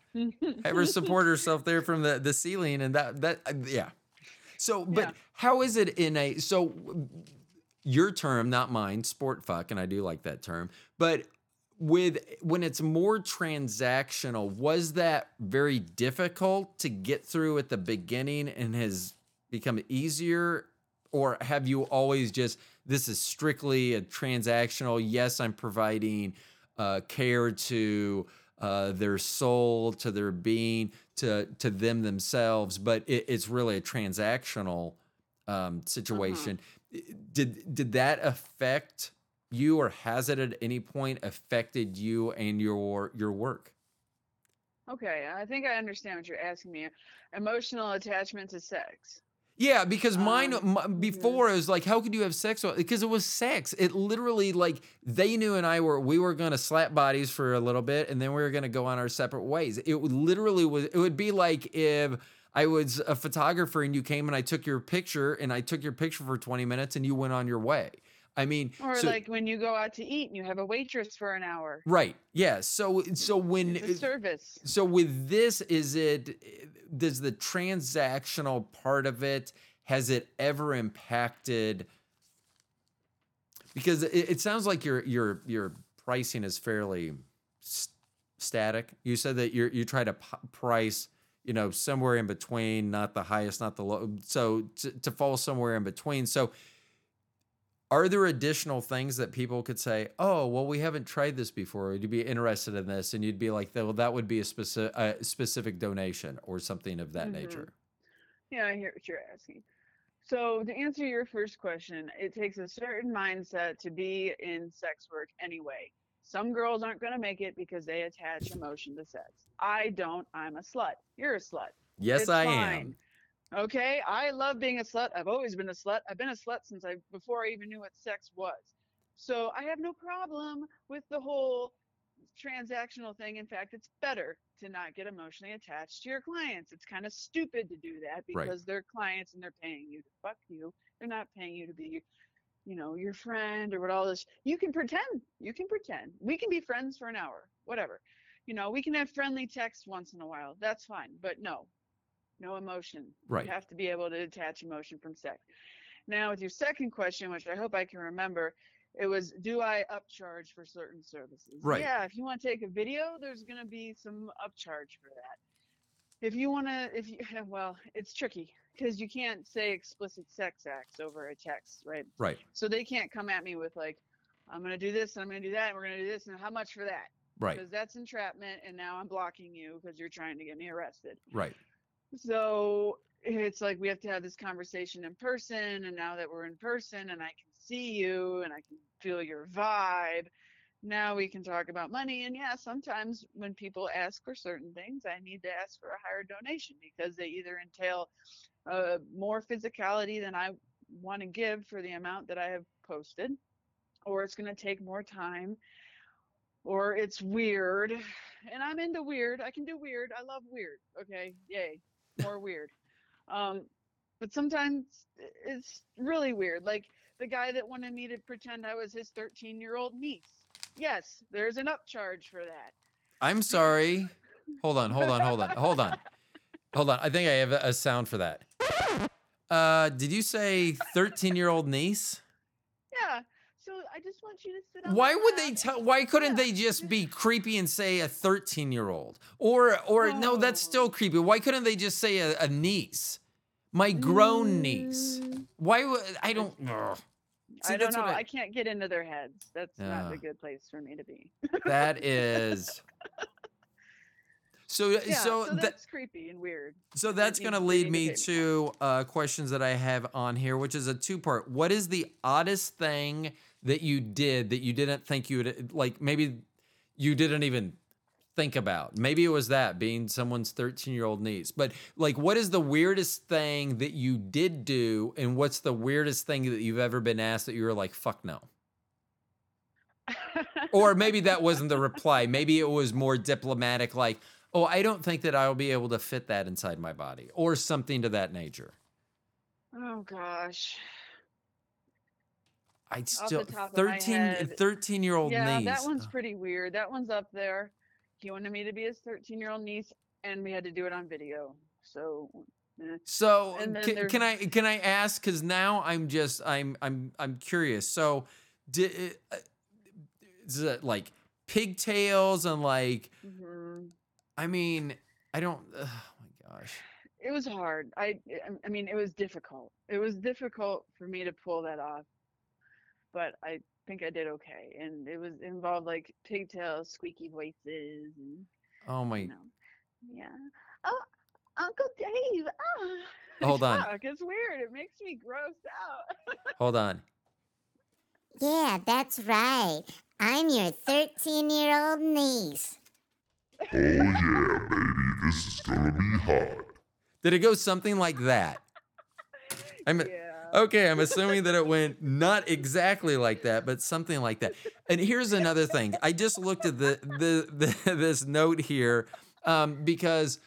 have her support herself there from the, the ceiling. And that, that, uh, yeah. So, [LAUGHS] but Yeah. how is it in a, so your term, not mine, sport fuck, and I do like that term, but with when it's more transactional was that very difficult to get through at the beginning and has become easier or have you always just this is strictly a transactional yes i'm providing uh, care to uh, their soul, to their being, to to them themselves. But it, it's really a transactional um, situation. I- Did did that affect you, or has it at any point affected you and your your work? Okay, I think I understand what you're asking me. Emotional attachment to sex. Yeah, because mine Um, my, before it was like, how could you have sex? Because it was sex. It literally like they knew and I were we were gonna slap bodies for a little bit, and then we were gonna go on our separate ways. It literally was. It would be like if I was a photographer and you came and I took your picture and I took your picture for twenty minutes and you went on your way. I mean, Or so- like when you go out to eat and you have a waitress for an hour. right? Yeah. So so when service. So with this, is it eh, does the transactional part of it has it ever impacted? Because it, it sounds like your your your pricing is fairly s- static. You said that you you try to p- price you know somewhere in between, not the highest, not the low. So to, to fall somewhere in between. So are there additional things that people could say oh well we haven't tried this before would you be interested in this and you'd be like well that would be a specific a specific donation or something of that Mhm. nature Yeah, I hear what you're asking. So to answer your first question, it takes a certain mindset to be in sex work anyway. Some girls aren't going to make it because they attach emotion to sex. I don't. I'm a slut. You're a slut. yes It's i fine. am Okay, I love being a slut. I've always been a slut. I've been a slut since I before I even knew what sex was. So I have no problem with the whole transactional thing. In fact, it's better to not get emotionally attached to your clients. It's kind of stupid to do that Right. because they're clients and they're paying you to fuck you. They're not paying you to be, you know, your friend or what all this. You can pretend. You can pretend. We can be friends for an hour, whatever. You know, we can have friendly texts once in a while. That's fine. But no, no emotion. Right. You have to be able to detach emotion from sex. Now, with your second question, which I hope I can remember, it was do I upcharge for certain services? Right. Yeah, if you want to take a video, there's going to be some upcharge for that. If you want to, if you, [LAUGHS] well, it's tricky because you can't say explicit sex acts over a text, right? right So they can't come at me with like, I'm going to do this and I'm going to do that and we're going to do this and how much for that? right Because that's entrapment and now I'm blocking you because you're trying to get me arrested. right So it's like we have to have this conversation in person. And now that we're in person and I can see you and I can feel your vibe, now we can talk about money. And yeah, sometimes when people ask for certain things, I need to ask for a higher donation because they either entail uh, more physicality than I want to give for the amount that I have posted, or it's going to take more time, or it's weird. And I'm into weird. I can do weird. I love weird. Okay. Yay more weird. Um, but sometimes it's really weird. Like the guy that wanted me to pretend I was his 13 year old niece. Yes, there's an upcharge for that. i'm sorry hold on hold on hold on hold on hold on i think i have a sound for that uh did you say 13 year old niece I just want you to sit on. why my would they tell why couldn't Yeah. they just be creepy and say a 13 year old or or no that's Oh. still creepy why couldn't they just say a, a niece my grown niece Mm, why would i don't ugh. See, I don't know. what I, can't get into their heads. That's not a good place for me to be. that [LAUGHS] is so Yeah, so so that, that's creepy and weird. So that's going to lead me to to uh, questions that I have on here, which is a two part. What is the oddest thing that you did that you didn't think you would, like maybe you didn't even think about? Maybe it was that being someone's 13 year old niece. But like, what is the weirdest thing that you did do? And what's the weirdest thing that you've ever been asked that you were like, fuck no? [LAUGHS] Or maybe that wasn't the reply. Maybe it was more diplomatic, like, oh, I don't think that I'll be able to fit that inside my body, or something to that nature. oh gosh. I still top 13 13 year old yeah, niece. that one's pretty weird. That one's up there. He wanted me to be his 13 year old niece, and we had to do it on video. So, eh. So can, can I can I ask? Because now I'm just I'm I'm I'm curious. So did uh, is it like pigtails and like mhm. I mean I don't. Oh my gosh. it was hard. I- I mean, it was difficult. It was difficult for me to pull that off, but I, think I did okay, and it was involved like pigtails, squeaky voices, and Oh my. you know, yeah. Oh, Uncle Dave. Ah. [LAUGHS] Hold on. Fuck, it's weird. It makes me gross out. Hold on. Yeah, that's right. I'm your 13 year old niece. [LAUGHS] Oh yeah, baby, this is gonna be hot. Did it go something like that? I'm yeah. [LAUGHS] okay. I'm assuming that it went not exactly like that, but something like that. And here's another thing. I just looked at the the, the [LAUGHS] this note here um, because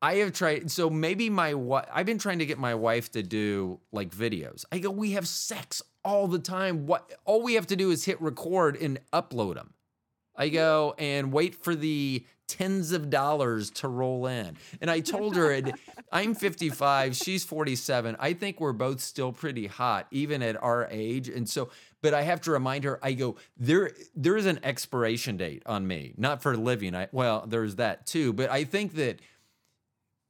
I have tried. So maybe my wife. I've been trying to get my wife to do like videos. I go, we have sex all the time. What? All we have to do is hit record and upload them. I go and wait for the tens of dollars to roll in. And I told her, [LAUGHS] I'm 55, she's 47. I think we're both still pretty hot, even at our age. And so, but I have to remind her, I go, there, there is an expiration date on me, not for living. I, well, there's that too. But I think that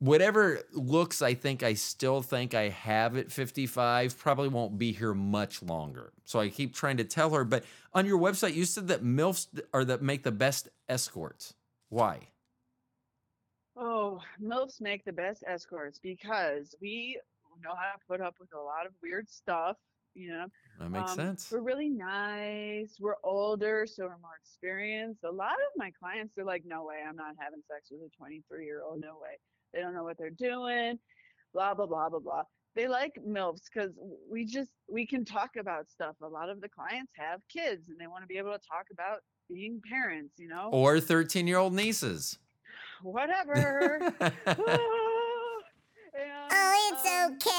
whatever looks I think I still think I have at 55 probably won't be here much longer. So I keep trying to tell her. But on your website, you said that MILFs are that make the best escorts. Why? Oh, MILFs make the best escorts because we know how to put up with a lot of weird stuff. You know, That makes Um, sense. We're really nice. We're older, so we're more experienced. A lot of my clients are like, no way, I'm not having sex with a 23 year old. No way. They don't know what they're doing. Blah, blah, blah, blah, blah. They like MILFs because we just, we can talk about stuff. A lot of the clients have kids and they want to be able to talk about being parents, you know? Or 13 year old nieces. Whatever. [LAUGHS] [LAUGHS] And, Oh, it's um, okay.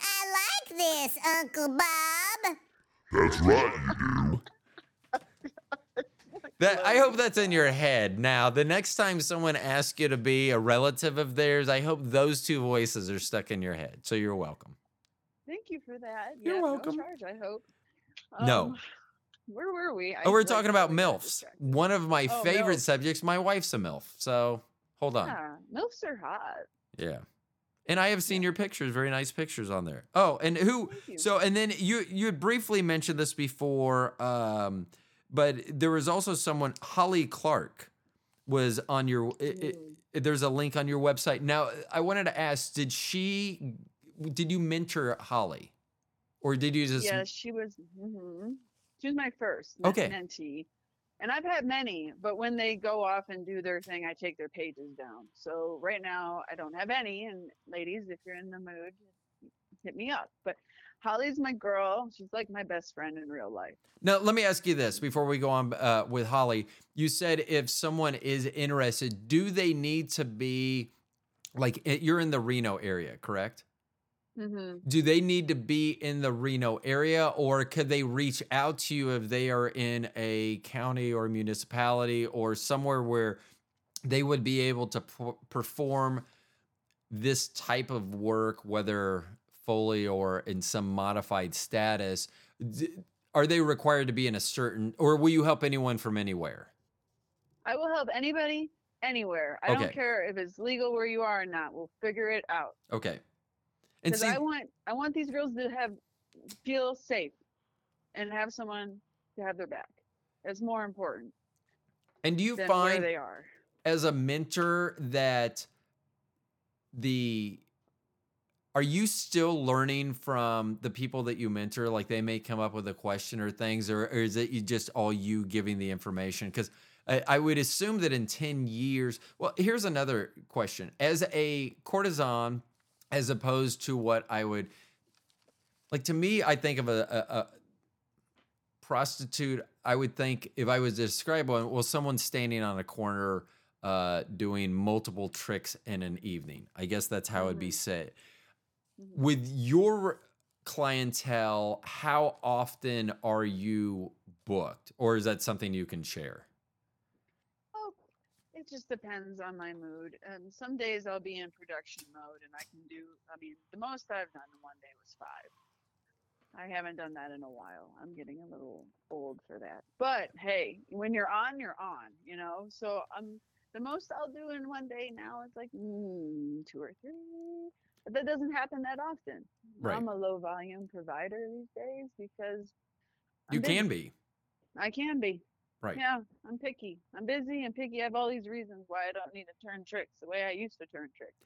I like this, Uncle Bob. That's right, you do. That I hope that's in your head. Now, the next time someone asks you to be a relative of theirs, I hope those two voices are stuck in your head. So you're welcome. Thank you for that. You're Yeah, welcome. No charge, I hope. No. Um, Where were we? I, Oh, we're talking about MILFs. One of my Oh, favorite MILFs. subjects. My wife's a MILF. So hold on. Yeah, MILFs are hot. Yeah. And I have seen your pictures, very nice pictures on there. Oh, and who so and then you you had briefly mentioned this before, um, but there was also someone, Holly Clark, was on your i- i- Ooh. there's a link on your website. Now I wanted to ask, did she did you mentor Holly? Or did you just Yeah, she was. hmm She was my first Okay. mentee, and I've had many. But when they go off and do their thing, I take their pages down. So right now, I don't have any. And ladies, if you're in the mood, hit me up. But Holly's my girl. She's like my best friend in real life. Now, let me ask you this before we go on uh, with Holly. You said if someone is interested, do they need to be like eh, you're in the Reno area, correct? hmm Do they need to be in the Reno area or could they reach out to you if they are in a county or municipality or somewhere where they would be able to p- perform this type of work, whether fully or in some modified status? Are they required to be in a certain, or will you help anyone from anywhere? I will help anybody anywhere. I Okay. don't care if it's legal where you are or not. We'll figure it out. Okay. And because see, I want I want these girls to have feel safe and have someone to have their back. It's more important and do you find they are. as a mentor that the are you still learning from the people that you mentor? Like they may come up with a question or things or, or is it you just all you giving the information? Because I, I would assume that in 10 years well here's another question. As a courtesan as opposed to what i would like to me i think of a, a, a prostitute i would think if i was to describe one well someone standing on a corner uh, doing multiple tricks in an evening. I guess that's how it'd be said. With your clientele how often are you booked or is that something you can share Oh, it just depends on my mood. And some days I'll be in production mode and I can do. I mean, the most I've done in one day was five. I haven't done that in a while. I'm getting a little old for that. But hey, when you're on, you're on. You know. So I'm the most I'll do in one day now is like mm, two or three. That doesn't happen that often. Right. I'm a low volume provider these days because I'm you busy. can be I can be. Right. Yeah, I'm picky. I'm busy and picky. I have all these reasons why I don't need to turn tricks the way I used to turn tricks.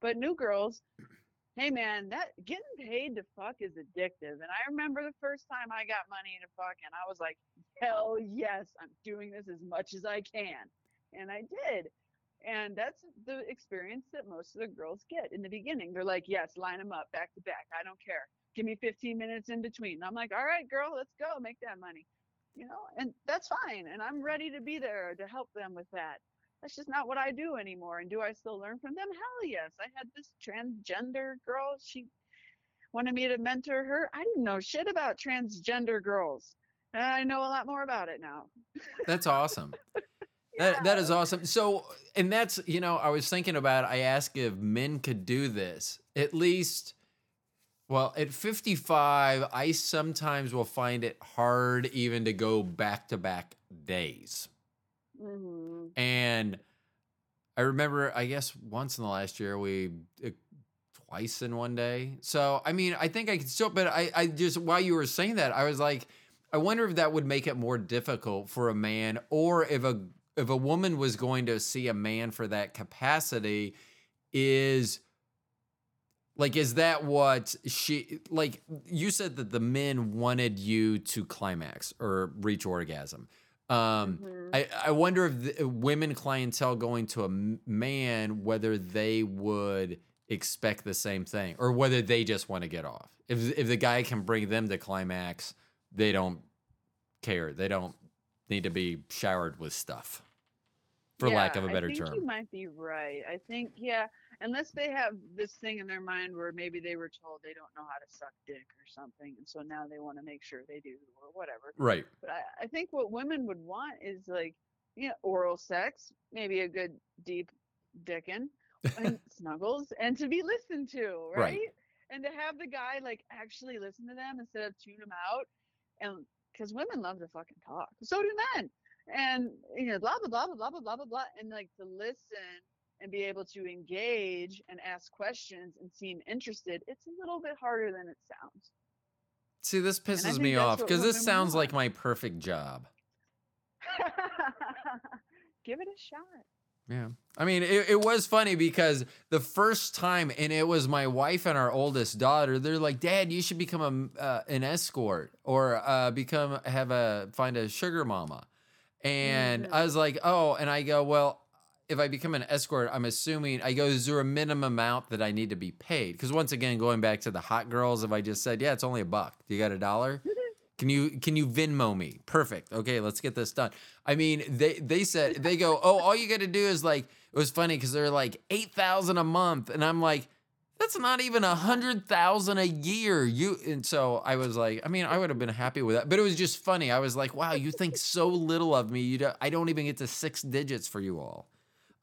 But new girls, [CLEARS THROAT] hey man, that getting paid to fuck is addictive. And I remember the first time I got money to fuck, and I was like, hell yes, I'm doing this as much as I can. And I did. And that's the experience that most of the girls get in the beginning. They're like, yes, line them up back to back. I don't care. Give me 15 minutes in between. And I'm like, all right, girl, let's go make that money. You know, and that's fine. And I'm ready to be there to help them with that. That's just not what I do anymore. And do I still learn from them? Hell yes. I had this transgender girl. She wanted me to mentor her. I didn't know shit about transgender girls. And I know a lot more about it now. That's awesome. [LAUGHS] That that is awesome. So, and that's you know, I was thinking about. I asked if men could do this at least. Well, at 55, I sometimes will find it hard even to go back to back days. hmm And I remember, I guess once in the last year, we uh, twice in one day. So, I mean, I think I could still, but I, I just, while you were saying that, I was like, I wonder if that would make it more difficult for a man or if a, if a woman was going to see a man for that capacity is like is that what she like you said that the men wanted you to climax or reach orgasm. Um Mhm. I, I wonder if the women clientele going to a man whether they would expect the same thing or whether they just want to get off. If if the guy can bring them to climax they don't care. They don't need to be showered with stuff for lack of a better I think term You might be right. I think, yeah, unless they have this thing in their mind where maybe they were told they don't know how to suck dick or something, and so now they want to make sure they do or whatever. right But I, I think what women would want is like, you know, oral sex, maybe a good deep dickin, and [LAUGHS] snuggles, and to be listened to, Right. right? And to have the guy like actually listen to them instead of tune them out, and because women love to fucking talk, so do men, and you know, blah blah blah blah blah blah blah blah and like to listen and be able to engage and ask questions and seem interested, it's a little bit harder than it sounds. see this pisses me off because this sounds like my perfect job [LAUGHS] Give it a shot. Yeah. I mean, it, it was funny because the first time, and it was my wife and our oldest daughter. They're like, "Dad, you should become a uh, an escort or uh, become have a find a sugar mama." And I was like, "Oh," and I go, "Well, if I become an escort, I'm assuming I go, is there a minimum amount that I need to be paid? Because once again, going back to the hot girls, if I just said, yeah, it's only a buck, do you got a dollar? Can you can you Venmo me? Perfect. Okay, let's get this done. I mean, they they said they go, oh, all you got to do is like. It was funny because they're like eight thousand a month, and I'm like, that's not even a hundred thousand a year. You and so I was like, I mean, I would have been happy with that, but it was just funny. I was like, wow, you think so little of me. You don't, I don't even get to six digits for you all.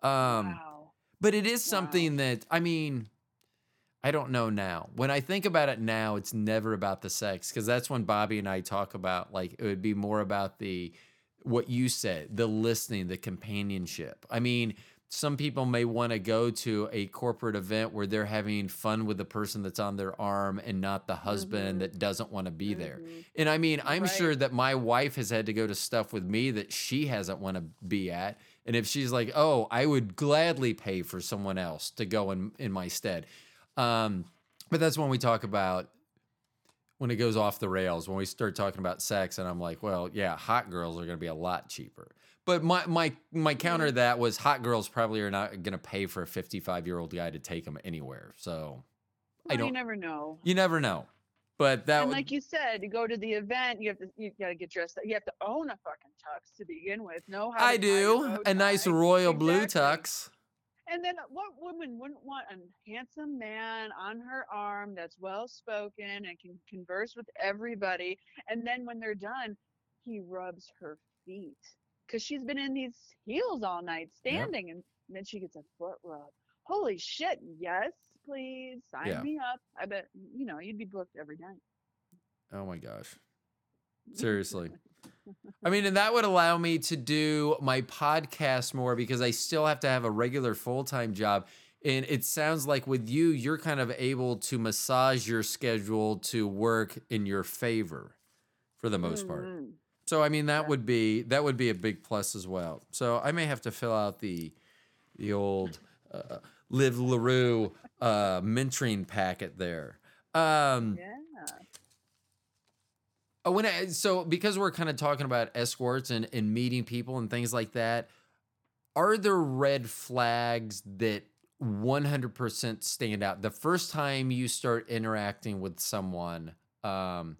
Um, wow. but it is Wow. something that I mean, I don't know now. When I think about it now, it's never about the sex because that's when Bobby and I talk about like it would be more about the what you said, the listening, the companionship. I mean, some people may want to go to a corporate event where they're having fun with the person that's on their arm and not the husband Mhm. that doesn't want to be there. Mhm. And I mean, I'm Right. sure that my wife has had to go to stuff with me that she hasn't want to be at. And if she's like, "Oh, I would gladly pay for someone else to go in in my stead," um, but that's when we talk about when it goes off the rails. When we start talking about sex, and I'm like, "Well, yeah, hot girls are going to be a lot cheaper." But my my my counter to that was hot girls probably are not going to pay for a 55 year old guy to take them anywhere. So I don't. You never know. you never know. But that and would, like you said, you go to the event, you have to you gotta get dressed up. You have to own a fucking tux to begin with. No, how I do a nice royal blue tux. And then what woman wouldn't want a handsome man on her arm that's well spoken and can converse with everybody? And then when they're done, he rubs her feet because she's been in these heels all night standing, and then she gets a foot rub. Holy shit! Yes, please sign Yeah. me up. I bet you know you'd be booked every night. Oh my gosh. [LAUGHS] Seriously. I mean, and that would allow me to do my podcast more because I still have to have a regular full time job. And it sounds like with you, you're kind of able to massage your schedule to work in your favor for the most part. Mhm. So I mean that would be that would be a big plus as well. So I may have to fill out the the old uh, Liv LaRue uh, mentoring packet there. Um, Yeah. Oh, when I, so because we're kind of talking about escorts and, and meeting people and things like that, are there red flags that 100% stand out? The first time you start interacting with someone um,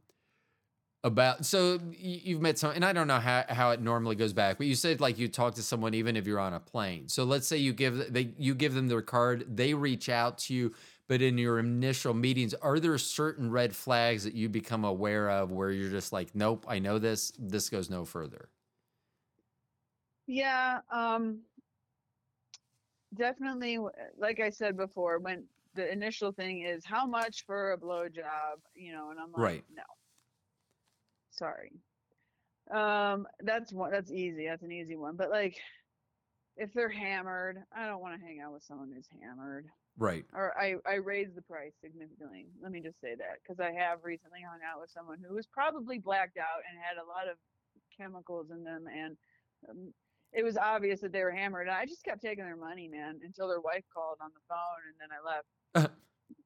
about, so you've met some, and I don't know how, how it normally goes back, but you said like you talk to someone even if you're on a plane. So let's say you give they you give them their card, they reach out to you, but in your initial meetings, are there certain red flags that you become aware of where you're just like, nope, I know this, this goes no further? Yeah, um, definitely. Like I said before, when the initial thing is how much for a blowjob, you know, and I'm like, Right. no, sorry. Um, that's one. That's easy. That's an easy one. But like, if they're hammered, I don't want to hang out with someone who's hammered. Right. Or I I raise the price significantly. Let me just say that because I have recently hung out with someone who was probably blacked out and had a lot of chemicals in them and um, it was obvious that they were hammered. And I just kept taking their money, man, until their wife called on the phone, and then I left.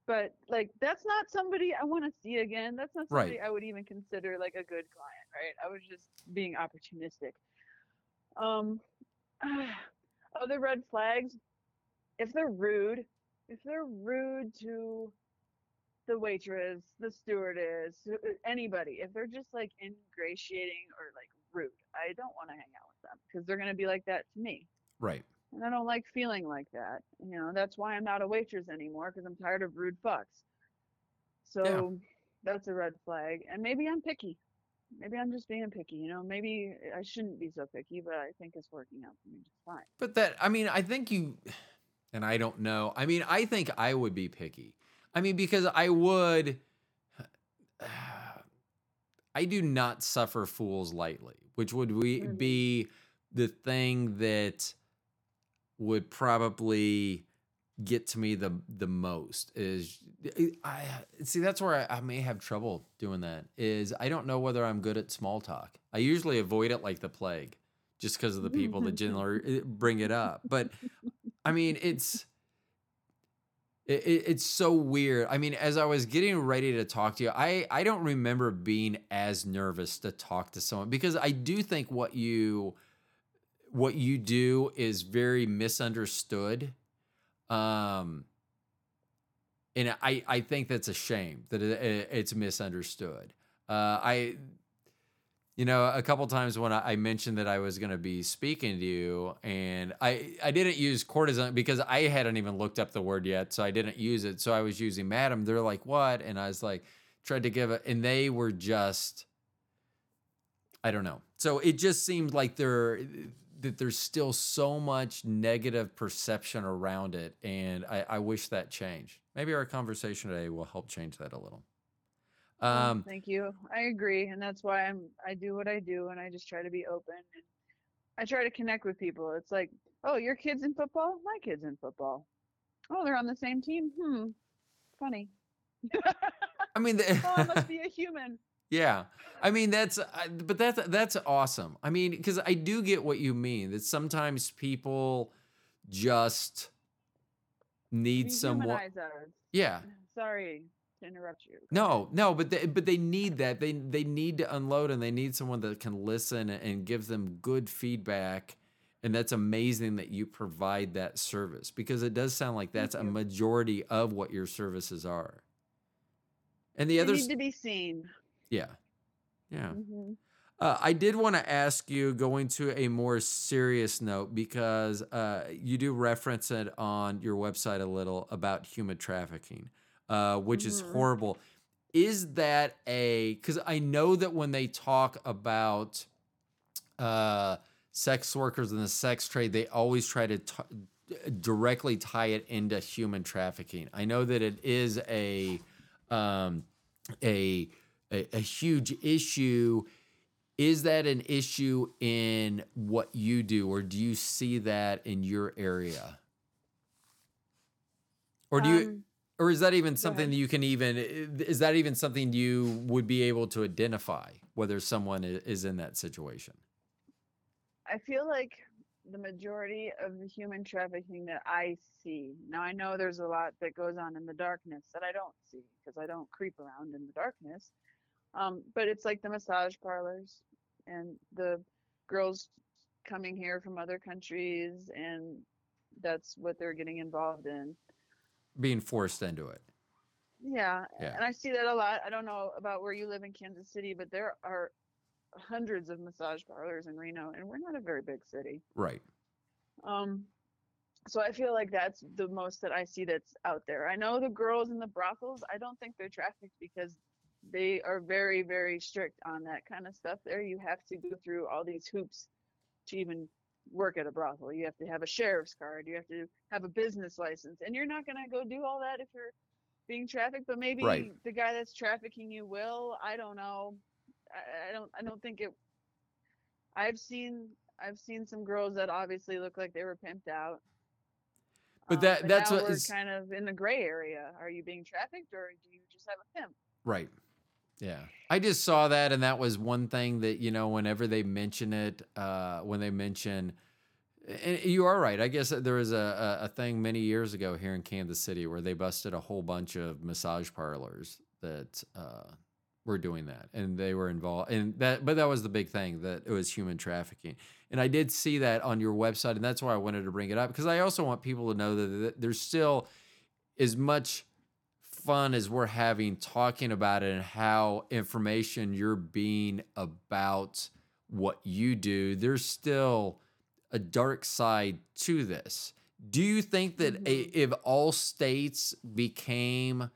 but like, that's not somebody I want to see again. That's not Right. somebody I would even consider like a good client, right? I was just being opportunistic. Um, [SIGHS] other red flags, if they're rude, if they're rude to the waitress, the stewardess, uh, anybody, if they're just like ingratiating or like rude, I don't want to hang out with them because they're going to be like that to me. Right. And I don't like feeling like that. You know, that's why I'm not a waitress anymore because I'm tired of rude fucks. So that's a red flag. And maybe I'm picky. Maybe I'm just being picky. You know, maybe I shouldn't be so picky, but I think it's working out for me just fine. But that, I mean, I think you, and I don't know. I mean, I think I would be picky. I mean, because I would, [SIGHS] I do not suffer fools lightly, which would we Mhm. be the thing that would probably get to me the the most is I see that's where I, I may have trouble doing that is I don't know whether I'm good at small talk. I usually avoid it like the plague just because of the people that [LAUGHS] generally bring it up. But I mean, it's it, it- it's so weird. I mean, as I was getting ready to talk to you, I I don't remember being as nervous to talk to someone because I do think what you what you do is very misunderstood. Um and I I think that's a shame that it- it's misunderstood. Uh I you know, a couple times when I, mentioned that I was going to be speaking to you, and I I didn't use courtesan because I hadn't even looked up the word yet, so I didn't use it. So I was using madam. They're like, "What?" And I was like, tried to give it, and they were just, I don't know. So it just seemed like there that there's still so much negative perception around it, and I, I wish that changed. Maybe our conversation today will help change that a little. Well, Um, thank you. I agree, and that's why I'm I do what I do, and I just try to be open and I try to connect with people. It's like, oh, your kid's in football, my kid's in football. Oh, they're on the same team. Hmm, funny. I mean, the, [LAUGHS] oh, I must be a human. [LAUGHS] Yeah. I mean that's but that's that's awesome. I mean cuz I do get what you mean that sometimes people just need someone Yeah. Sorry to interrupt you. No, no, but they, but they need that. They they need to unload and they need someone that can listen and give them good feedback. And that's amazing that you provide that service because it does sound like that's a majority of what your services are. And the They others need to be seen. yeah. Yeah. Mhm. Uh, I did want to ask you, going to a more serious note, because uh, you do reference it on your website a little about human trafficking, uh, which is Mhm. horrible. Is that a because I know that when they talk about uh, sex workers and the sex trade, they always try to t- directly tie it into human trafficking. I know that it is a um, a, a a huge issue. Is that an issue in what you do, or do you see that in your area? Or do you Um, or is that even something that you can even is that even something you would be able to identify whether someone is in that situation? I feel like the majority of the human trafficking that I see now, I know there's a lot that goes on in the darkness that I don't see because I don't creep around in the darkness. Um, but it's like the massage parlors and the girls coming here from other countries, and that's what they're getting involved in. Being forced into it. Yeah, Yeah. and I see that a lot. I don't know about where you live in Kansas City, but there are hundreds of massage parlors in Reno, and we're not a very big city. Right. Um, so I feel like that's the most that I see that's out there. I know the girls in the brothels. I don't think they're trafficked because they are very, very strict on that kind of stuff. There, you have to go through all these hoops to even work at a brothel. You have to have a sheriff's card. You have to have a business license, and you're not gonna go do all that if you're being trafficked. But maybe Right. the guy that's trafficking you will. I don't know. I, I don't. I don't think it. I've seen I've seen some girls that obviously look like they were pimped out. But Um, that- that's now what we're is- kind of in the gray area. Are you being trafficked or do you just have a pimp? Right. Yeah. I just saw that and that was one thing that, you know, whenever they mention it, uh, when they mention and you are right. I guess there was a, a, a thing many years ago here in Kansas City where they busted a whole bunch of massage parlors that uh, were doing that, and they were involved. And that, but that was the big thing that it was human trafficking. And I did see that on your website, and that's why I wanted to bring it up because I also want people to know that there's still as much fun as we're having talking about it and how information you're being about what you do. There's still a dark side to this. Do you think that a, Mhm. if all states became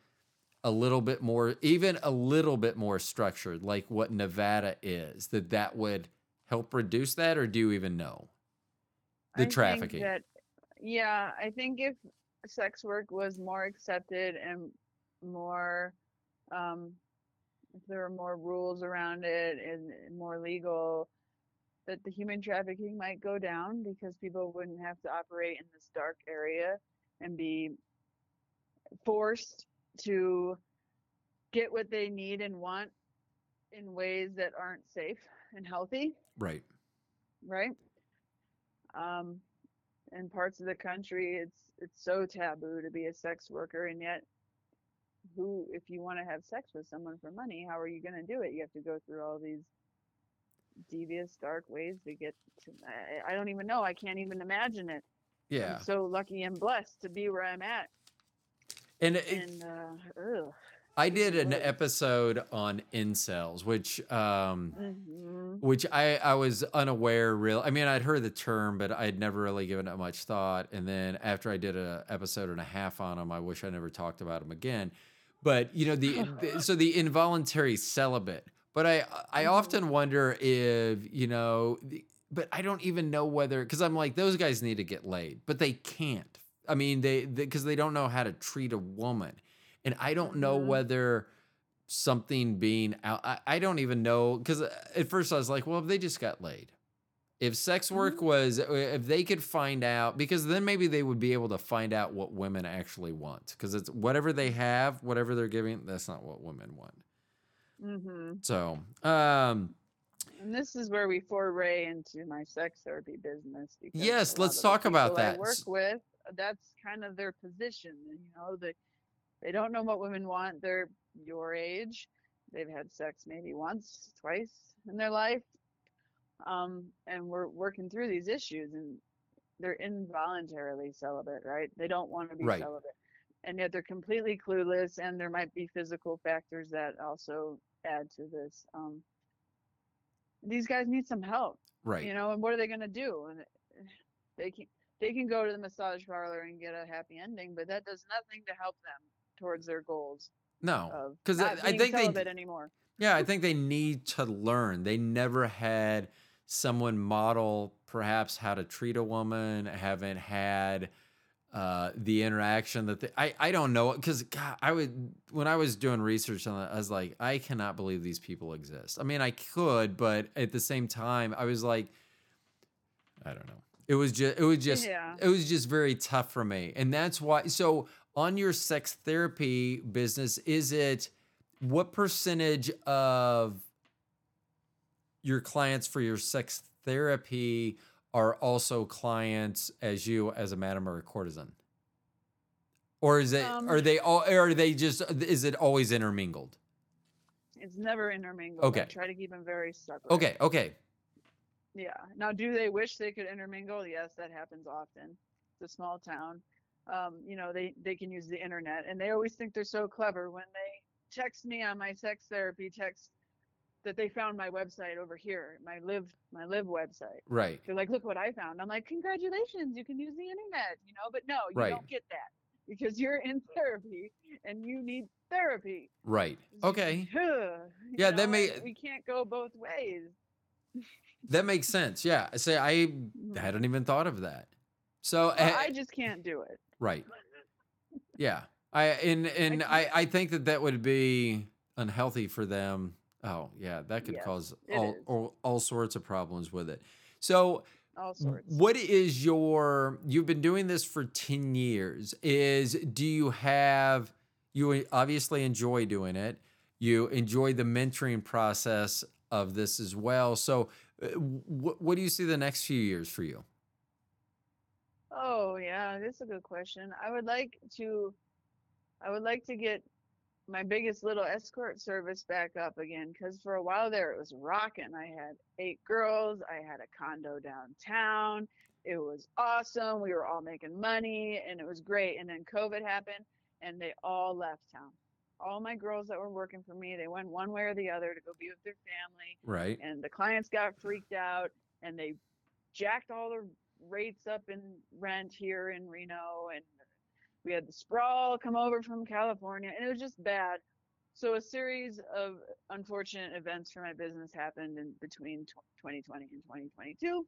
a little bit more, even a little bit more structured, like what Nevada is, that that would help reduce that, or do you even know the I trafficking? that- yeah, I think if sex work was more accepted and more, um, if there were more rules around it and and more legal, that the human trafficking might go down because people wouldn't have to operate in this dark area and be forced to get what they need and want in ways that aren't safe and healthy right. right? Um, in parts of the country, it's it's so taboo to be a sex worker, and yet, who, if you want to have sex with someone for money, how are you going to do it? You have to go through all these devious, dark ways to get to. I, I don't even know. I can't even imagine it. Yeah. I'm so lucky and blessed to be where I'm at, And it, and uh, ugh. I did an episode on incels, which um, Mhm. which I I was unaware. Real, I mean, I'd heard the term, but I'd never really given it much thought. And then after I did an episode and a half on them, I wish I never talked about them again. But you know, the, [LAUGHS] the so the involuntary celibate. But I I Mhm. often wonder if you know, but I don't even know whether because I'm like those guys need to get laid, but they can't. I mean, they because they, don't know how to treat a woman, and I don't know Mhm. whether something being out. I, I don't even know because at first I was like, well, they just got laid, if sex work was, uh, if they could find out, because then maybe they would be able to find out what women actually want. Because it's whatever they have, whatever they're giving, that's not what women want. Mhm. So, um, And this is where we foray into my sex therapy business. because Yes, let's talk about people I that. work with, that's kind of their position. You know, they they don't know what women want. They're your age. They've had sex maybe once, twice in their life, um, and we're working through these issues. And they're involuntarily celibate, right? They don't want to be Right. celibate, and yet they're completely clueless. And there might be physical factors that also add to this. Um, these guys need some help right. you know and what are they going to do and eh, they can they can go to the massage parlor and get a happy ending but that does nothing to help them towards their goals no, because I, I think they, anymore Yeah, I [LAUGHS] think they need to learn. They never had someone model perhaps how to treat a woman, haven't had uh, the interaction that they, I, I don't know because I would when I was doing research on that, I was like, I cannot believe these people exist. I mean, I could, but at the same time, I was like, I don't know. It was just it was just Yeah. it was just very tough for me, and that's why. So on your sex therapy business, is it what percentage of your clients for your sex therapy are also clients as you as a madam or a courtesan? Or is it Um, are they all or are they just is it always intermingled? It's never intermingled. I Okay. try to keep them very separate. Okay, okay. Yeah. Now, do they wish they could intermingle? Yes, that happens often. It's a small town. Um, you know, they they can use the internet, and they always think they're so clever when they text me on my sex therapy text that they found my website over here, my live my live website. Right. They're like, look what I found. I'm like, congratulations, you can use the internet, you know. But no, you Right. don't get that because you're in [LAUGHS] therapy and you need therapy. Right. Okay. [LAUGHS] Yeah, that may- we can't go both ways. That makes sense. Yeah. I Say I Mhm. hadn't even thought of that. So Well, eh, I just can't do it. right. [LAUGHS] Yeah. I and and I I think that that would be unhealthy for them. Oh, yeah, that could Yes, cause all, all all sorts of problems with it. So All sorts. What is your you've been doing this for 10 years is do you have you obviously enjoy doing it. You enjoy the mentoring process of this as well. So uh, wh- what do you see the next few years for you? Oh yeah, that's a good question. I would like to, I would like to get my biggest little escort service back up again because for a while there it was rocking. I had eight girls. I had a condo downtown. It was awesome. We were all making money and it was great. And then COVID happened and they all left town. All my girls that were working for me, they went one way or the other to go be with their family. Right. and the clients got freaked out and they jacked all the rates up in rent here in Reno and we had the sprawl come over from California and it was just bad. So a series of unfortunate events for my business happened in between 2020 and 2022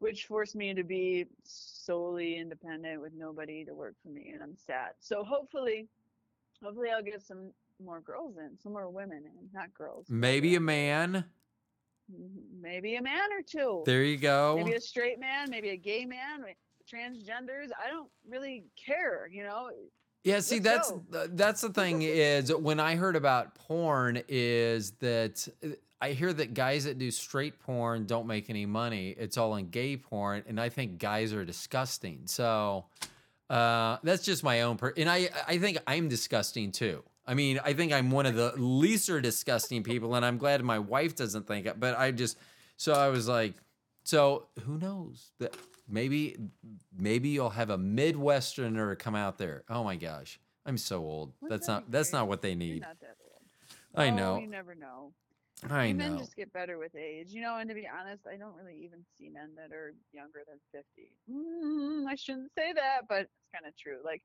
which forced me to be solely independent with nobody to work for me and I'm sad. So hopefully hopefully I'll get some more girls in, some more women in, not girls. Maybe a man. Mhm. Maybe a man or two. There you go. Maybe a straight man, maybe a gay man, transgenders. I don't really care, you know. Yeah, see Let's that's go. that's the thing is when I heard about porn is that I hear that guys that do straight porn don't make any money. It's all in gay porn, and I think guys are disgusting. So uh, that's just my own per- and I I think I'm disgusting too. I mean, I think I'm one of the leaster disgusting people, and I'm glad my wife doesn't think it. But I just so I was like, so who knows that maybe maybe you'll have a Midwesterner come out there. Oh my gosh, I'm so old. Wouldn't That's that not that's not what they need. not that old. I Oh, know. You never know. I know Men just get better with age, you know. And to be honest, I don't really even see men that are younger than fifty. Mm, I shouldn't say that, but it's kind of true. Like,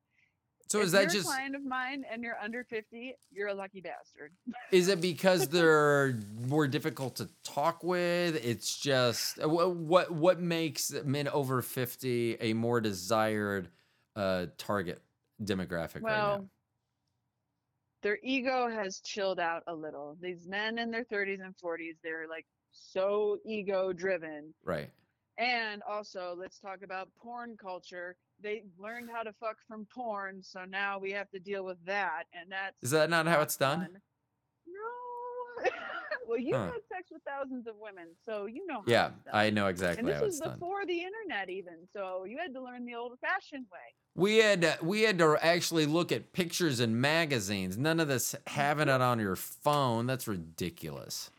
So if is that you're just a client of mine and you're under fifty, you're a lucky bastard. is it because [LAUGHS] they're more difficult to talk with? It's just uh, what what makes men over 50 a more desired uh target demographic right now? their ego has chilled out a little. These men in their 30s and 40s, they're like so ego driven. Right. And also, let's talk about porn culture. They learned how to fuck from porn, so now we have to deal with that, and that's Is that not how it's done? fun. No. [LAUGHS] well, you Huh. had sex with thousands of women, so you know. How Yeah. I know exactly. And this was it's done. before the internet, even. So you had to learn the old-fashioned way. We had to, we had to actually look at pictures in magazines. None of this mm-hmm. having it on your phone. That's ridiculous.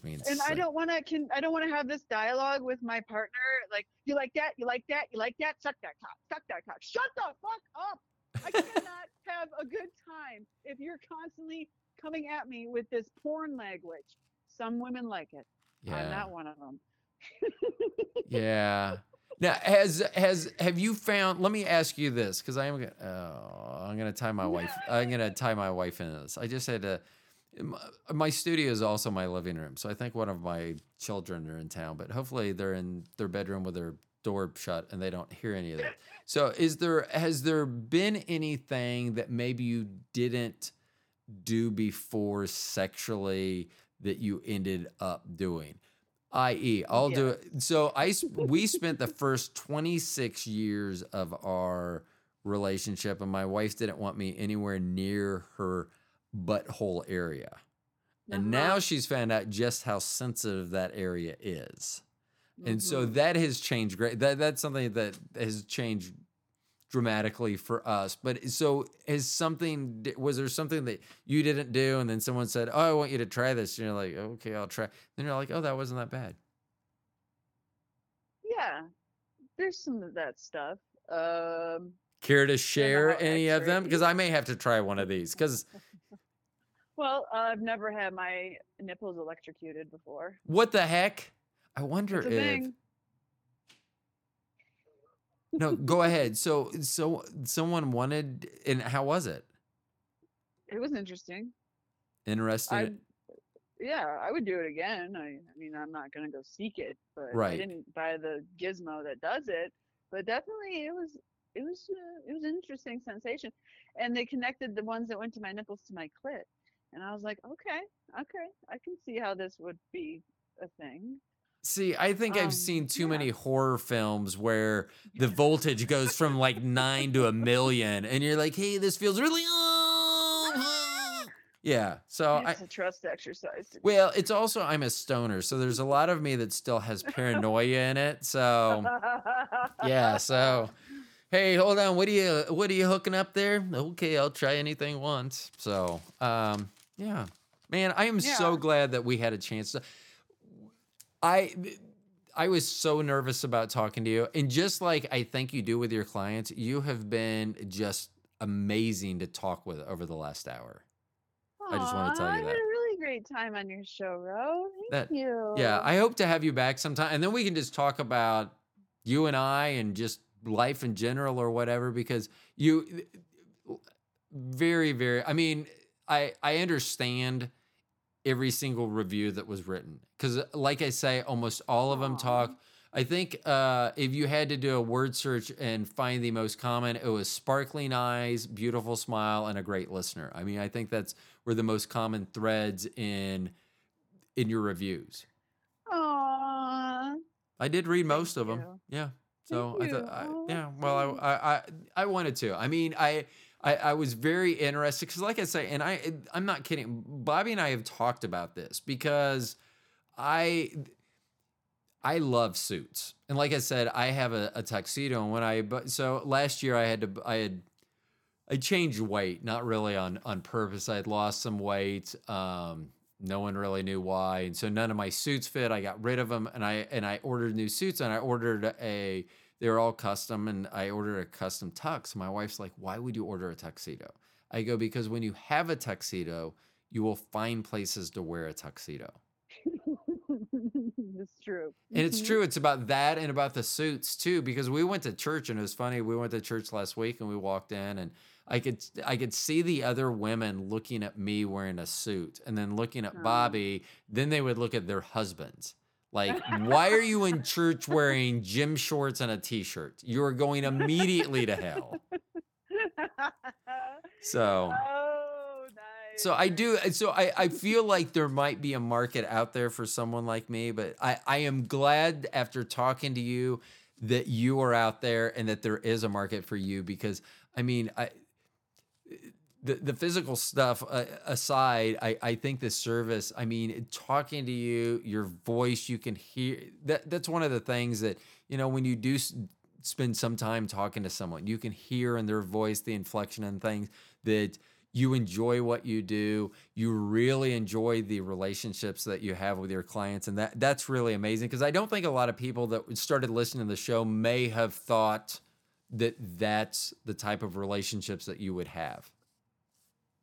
Drives me insane. and I don't want to can I don't want to have this dialogue with my partner like you like that you like that you like that suck that cock suck that cock shut the fuck up I [LAUGHS] cannot have a good time if you're constantly coming at me with this porn language some women like it I'm Yeah. not one of them Yeah. [LAUGHS] Now, has has have you found? Let me ask you this, because I am gonna. Oh, I'm gonna tie my wife. I'm gonna tie my wife into this. I just had to. My, my studio is also my living room, so I think one of my children are in town. But hopefully, they're in their bedroom with their door shut and they don't hear any of that. So, is there has there been anything that maybe you didn't do before sexually that you ended up doing? i.e., I'll do it. So I we spent the first 26 years of our relationship, and my wife didn't want me anywhere near her butthole area. And now Uh-huh. she's found out just how sensitive that area is. And so Mhm. that has changed great. That that's something that has changed dramatically for us. But so is something was there something that you didn't do and then someone said, "Oh, I want you to try this." And you're like, "Okay, I'll try." Then you're like, "Oh, that wasn't that bad." yeah, there's some of that stuff. Um, Care to share any of them? Because I may have to try one of these. Because well, I've never had my nipples electrocuted before. what the heck? I wonder if thing. no. Go [LAUGHS] ahead. So so someone wanted, and how was it? It was interesting. Interested? I, yeah, I would do it again. I, I mean, I'm not gonna go seek it, but I didn't buy the gizmo that does it. But definitely, it was it was uh, it was an interesting sensation, and they connected the ones that went to my nipples to my clit, and I was like, okay, okay, I can see how this would be a thing. See, I think Um, I've seen too yeah. many horror films where the voltage goes from like nine to a million, and you're like, "Hey, this feels really." [LAUGHS] [LAUGHS] yeah. So I, it's a trust exercise. well, it's also I'm a stoner, so there's a lot of me that still has [LAUGHS] paranoia in it. So yeah. So hey, hold on. What are you What are you hooking up there? Okay, I'll try anything once. So um, yeah, man, I am so glad that we had a chance to. I I was so nervous about talking to you, and just like I think you do with your clients, you have been just amazing to talk with over the last hour. I just wanna tell Aw, you I that. had a really great time on your show, Ro. Thank That- you. Yeah, I hope to have you back sometime, and then we can just talk about you and I and just life in general or whatever. Because you, very, very. I mean, I I understand every single review that was written because, like I say, almost all of them talk. I think uh, if you had to do a word search and find the most common, it was sparkling eyes, beautiful smile, and a great listener. I mean, I think that's were the most common threads in in your reviews. Aw. I did read Thank most of them. Yeah. So Thank I thought. I, yeah. Well. I, I, I wanted to. I mean, I, I, I was very interested because, like I say, and I, I'm not kidding. Bobby and I have talked about this because I, I love suits, and like I said, I have a, a tuxedo. And when I, but so last year I had to, I had, I changed weight, not really on on purpose. I had lost some weight. Um, no one really knew why, and so none of my suits fit. I got rid of them, and I and I ordered new suits, and I ordered a. They were all custom, and I ordered a custom tux. My wife's like, "Why would you order a tuxedo?" I go because when you have a tuxedo, you will find places to wear a tuxedo. [LAUGHS] it's true. And it's Mhm. true. It's about that and about the suits too. Because we went to church and it was funny. We went to church last week and we walked in and I could I could see the other women looking at me wearing a suit and then looking at. Bobby. Then they would look at their husbands. Like, [LAUGHS] why are you in church wearing gym shorts and a t-shirt? You are going immediately to hell. So oh, nice. So I do. So I, I feel like there might be a market out there for someone like me, but I, I am glad after talking to you that you are out there and that there is a market for you because I mean I the, the physical stuff uh, aside, I, I think the service, I mean, talking to you, your voice, you can hear that. That's one of the things that, you know, when you do spend some time talking to someone, you can hear in their voice the inflection and things that you enjoy what you do. You really enjoy the relationships that you have with your clients. And that that's really amazing because I don't think a lot of people that started listening to the show may have thought that that's the type of relationships that you would have.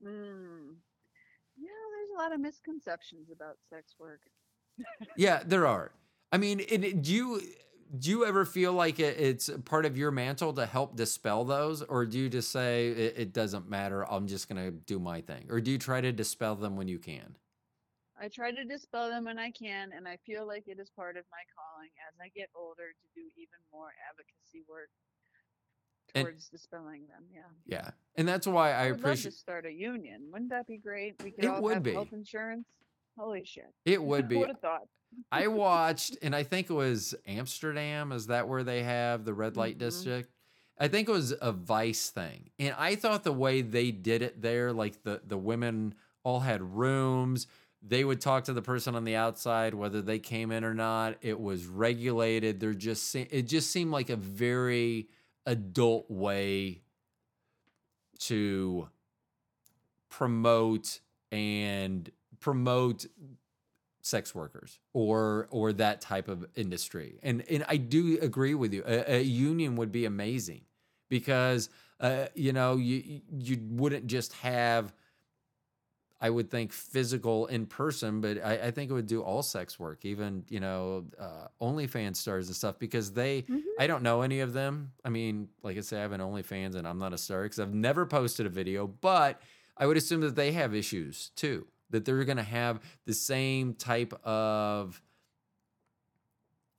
Mm. Yeah, there's a lot of misconceptions about sex work. Yeah, there are. I mean, and it- do you do you ever feel like it, it's part of your mantle to help dispel those, or do you just say it, it doesn't matter? I'm just gonna do my thing, or do you try to dispel them when you can? I try to dispel them when I can, and I feel like it is part of my calling as I get older to do even more advocacy work And- towards dispelling them. Yeah. Yeah, and that's why I I would love to appreciate start a union. Wouldn't that be great? We could It all would have be. health insurance. Holy shit. it [LAUGHS] would be. would have thought? I [LAUGHS] watched, and I think it was Amsterdam. Is that where they have the red light Mhm. district? I think it was a Vice thing. And I thought the way they did it there, like the, the women all had rooms, they would talk to the person on the outside, whether they came in or not. It was regulated. They're just, it just seemed like a very adult way to promote and promote sex workers or or that type of industry. And and i do agree with you. A, a union would be amazing because uh, you know you you wouldn't just have i would think physical in person but i, I think it would do all sex work even you know uh, onlyfans stars and stuff because they Mhm. i don't know any of them i mean like i say i have an onlyfans and i'm not a star because i've never posted a video but i would assume that they have issues too that they're going to have the same type of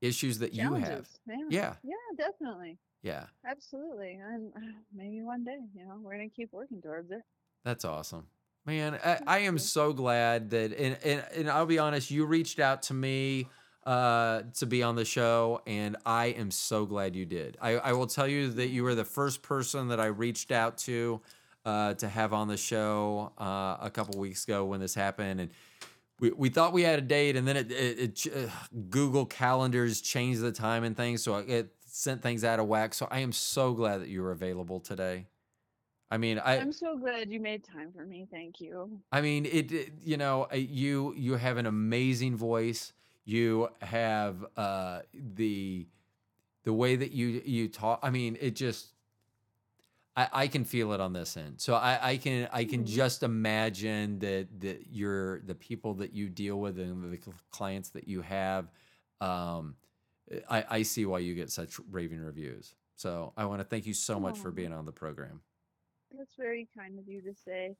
issues that you have. Yeah. Yeah, Yeah, definitely. yeah, Absolutely. And uh, maybe one day, you know, we're going to keep working towards it. that's awesome, man. I, I am so glad that, and, and and I'll be honest, you reached out to me uh to be on the show and i am so glad you did i i will tell you that you were the first person that i reached out to uh to have on the show uh a couple weeks ago when this happened and we, we thought we had a date and then it, it, it uh, google calendars changed the time and things so it sent things out of whack so i am so glad that you were available today i mean i I'm so glad you made time for me. Thank you. I mean, it, it- You know, you you have an amazing voice. You have uh, the the way that you you talk. I mean, it just. I, I can feel it on this end, so I, I can I can Mhm. just imagine that that you're the people that you deal with and the clients that you have. Um, I, I see why you get such raving reviews. So I want to thank you so much for being on the program. That's very kind of you to say.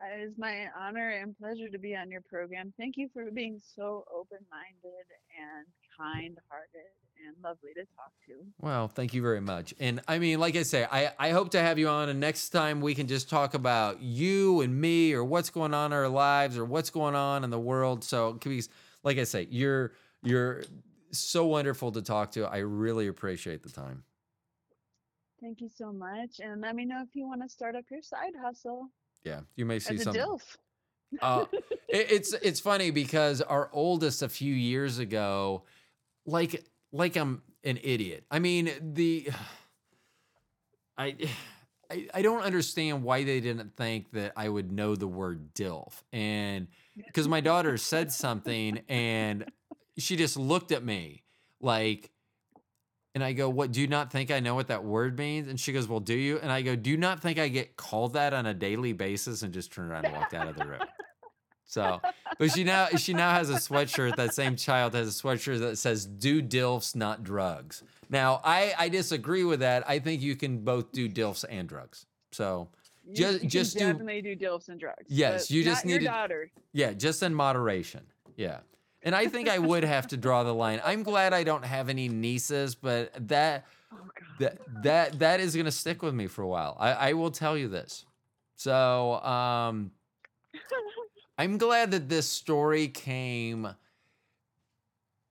It is my honor and pleasure to be on your program. Thank you for being so open minded and kind hearted and lovely to talk to. Well, thank you very much. And I mean, like I say, I, I hope to have you on, and next time we can just talk about you and me or what's going on in our lives or what's going on in the world. So, because, like I say, you're you're so wonderful to talk to. I really appreciate the time. Thank you so much. And let me know if you want to start up your side hustle Yeah, you may see as a some. DILF. [LAUGHS] Uh, it, it's it's funny because our oldest a few years ago, like like I'm an idiot. I mean the [SIGHS] I. [SIGHS] I, I don't understand why they didn't think that I would know the word DILF. And because my daughter said something and she just looked at me like, and I go, What do you not think I know what that word means? And she goes, Well, do you? And I go, Do you not think I get called that on a daily basis? And just turned around and walked out of the room. So, but she now she now has a sweatshirt. That same child has a sweatshirt that says "Do DILFs, not drugs." Now, I I disagree with that. I think you can both do DILFs and drugs. So, You- Ju- you just do- definitely do DILFs and drugs. Yes, you just not your need to- daughter. yeah, just in moderation. Yeah. And I think I would have to draw the line. I'm glad I don't have any nieces, but that Oh that that that is gonna stick with me for a while. I, I will tell you this. So um I'm glad that this story came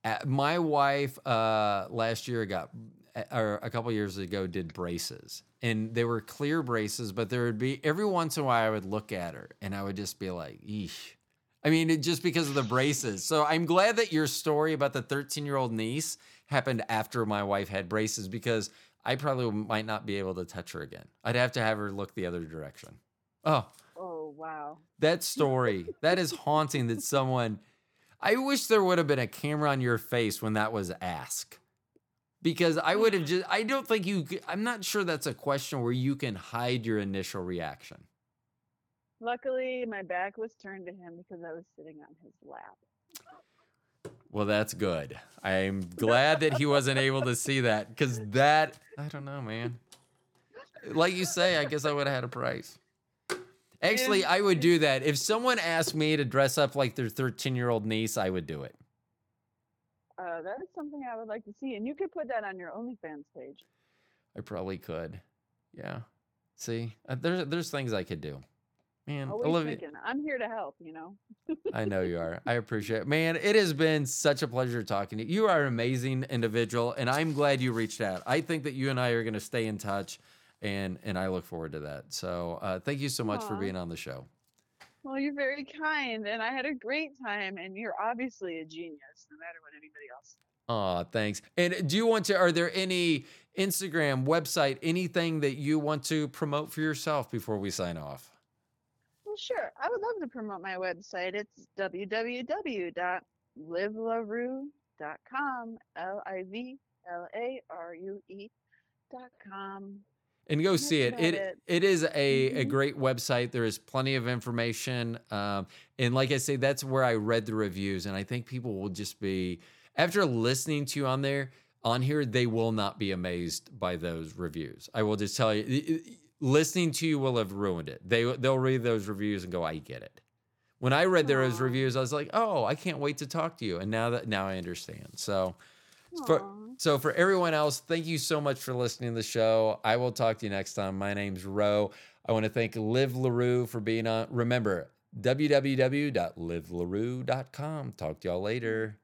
at, my wife uh last year got or a couple years ago did braces and they were clear braces but there would be every once in a while I would look at her and I would just be like eesh I mean it, just because of the braces. So I'm glad that your story about the 13 year old niece happened after my wife had braces because I probably might not be able to touch her again. I'd have to have her look the other direction. Oh. Oh wow. that story that is haunting that someone i wish there would have been a camera on your face when that was asked. Because i would have mm. just i don't think you I'm not sure that's a question where you can hide your initial reaction Luckily, my back was turned to him because I was sitting on his lap. well that's good i'm glad that he wasn't able to see that because that i don't know man like you say i guess i would have had a price actually i would do that if someone asked me to dress up like their 13 year old niece i would do it Uh, that is something I would like to see, and you could put that on your OnlyFans page. I probably could. Yeah. See, uh, there's there's things I could do. Man, Always Olivia, thinking. I'm here to help. You know. I know you are. I [LAUGHS] appreciate it. Man, it has been such a pleasure talking to you. You are an amazing individual, and I'm glad you reached out. I think that you and I are going to stay in touch, and and I look forward to that. So uh, thank you so much for being on the show. Well, you're very kind, and I had a great time. And you're obviously a genius, no matter what anybody else. Aw, thanks. And do you want to, are there any Instagram, website, anything that you want to promote for yourself before we sign off? Sure. I would love to promote my website. It's www.livlarue.com. L I V L A R U E dot com. and go see it. It it. it is a, a Mhm. great website. There is plenty of information, um, and like I say, that's where I read the reviews, and I think people will just be after listening to you on there on here, they will not be amazed by those reviews. I will just tell you, listening to you will have ruined it. They they'll read those reviews and go, I get it. When I read those reviews, I was like, oh, I can't wait to talk to you, and now that now I understand. So. For, so for everyone else, thank you so much for listening to the show. I will talk to you next time. My name's Ro. I want to thank Liv LaRue for being on. Remember, www.livlarue.com. Talk to y'all later.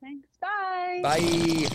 Thanks. Bye. Bye.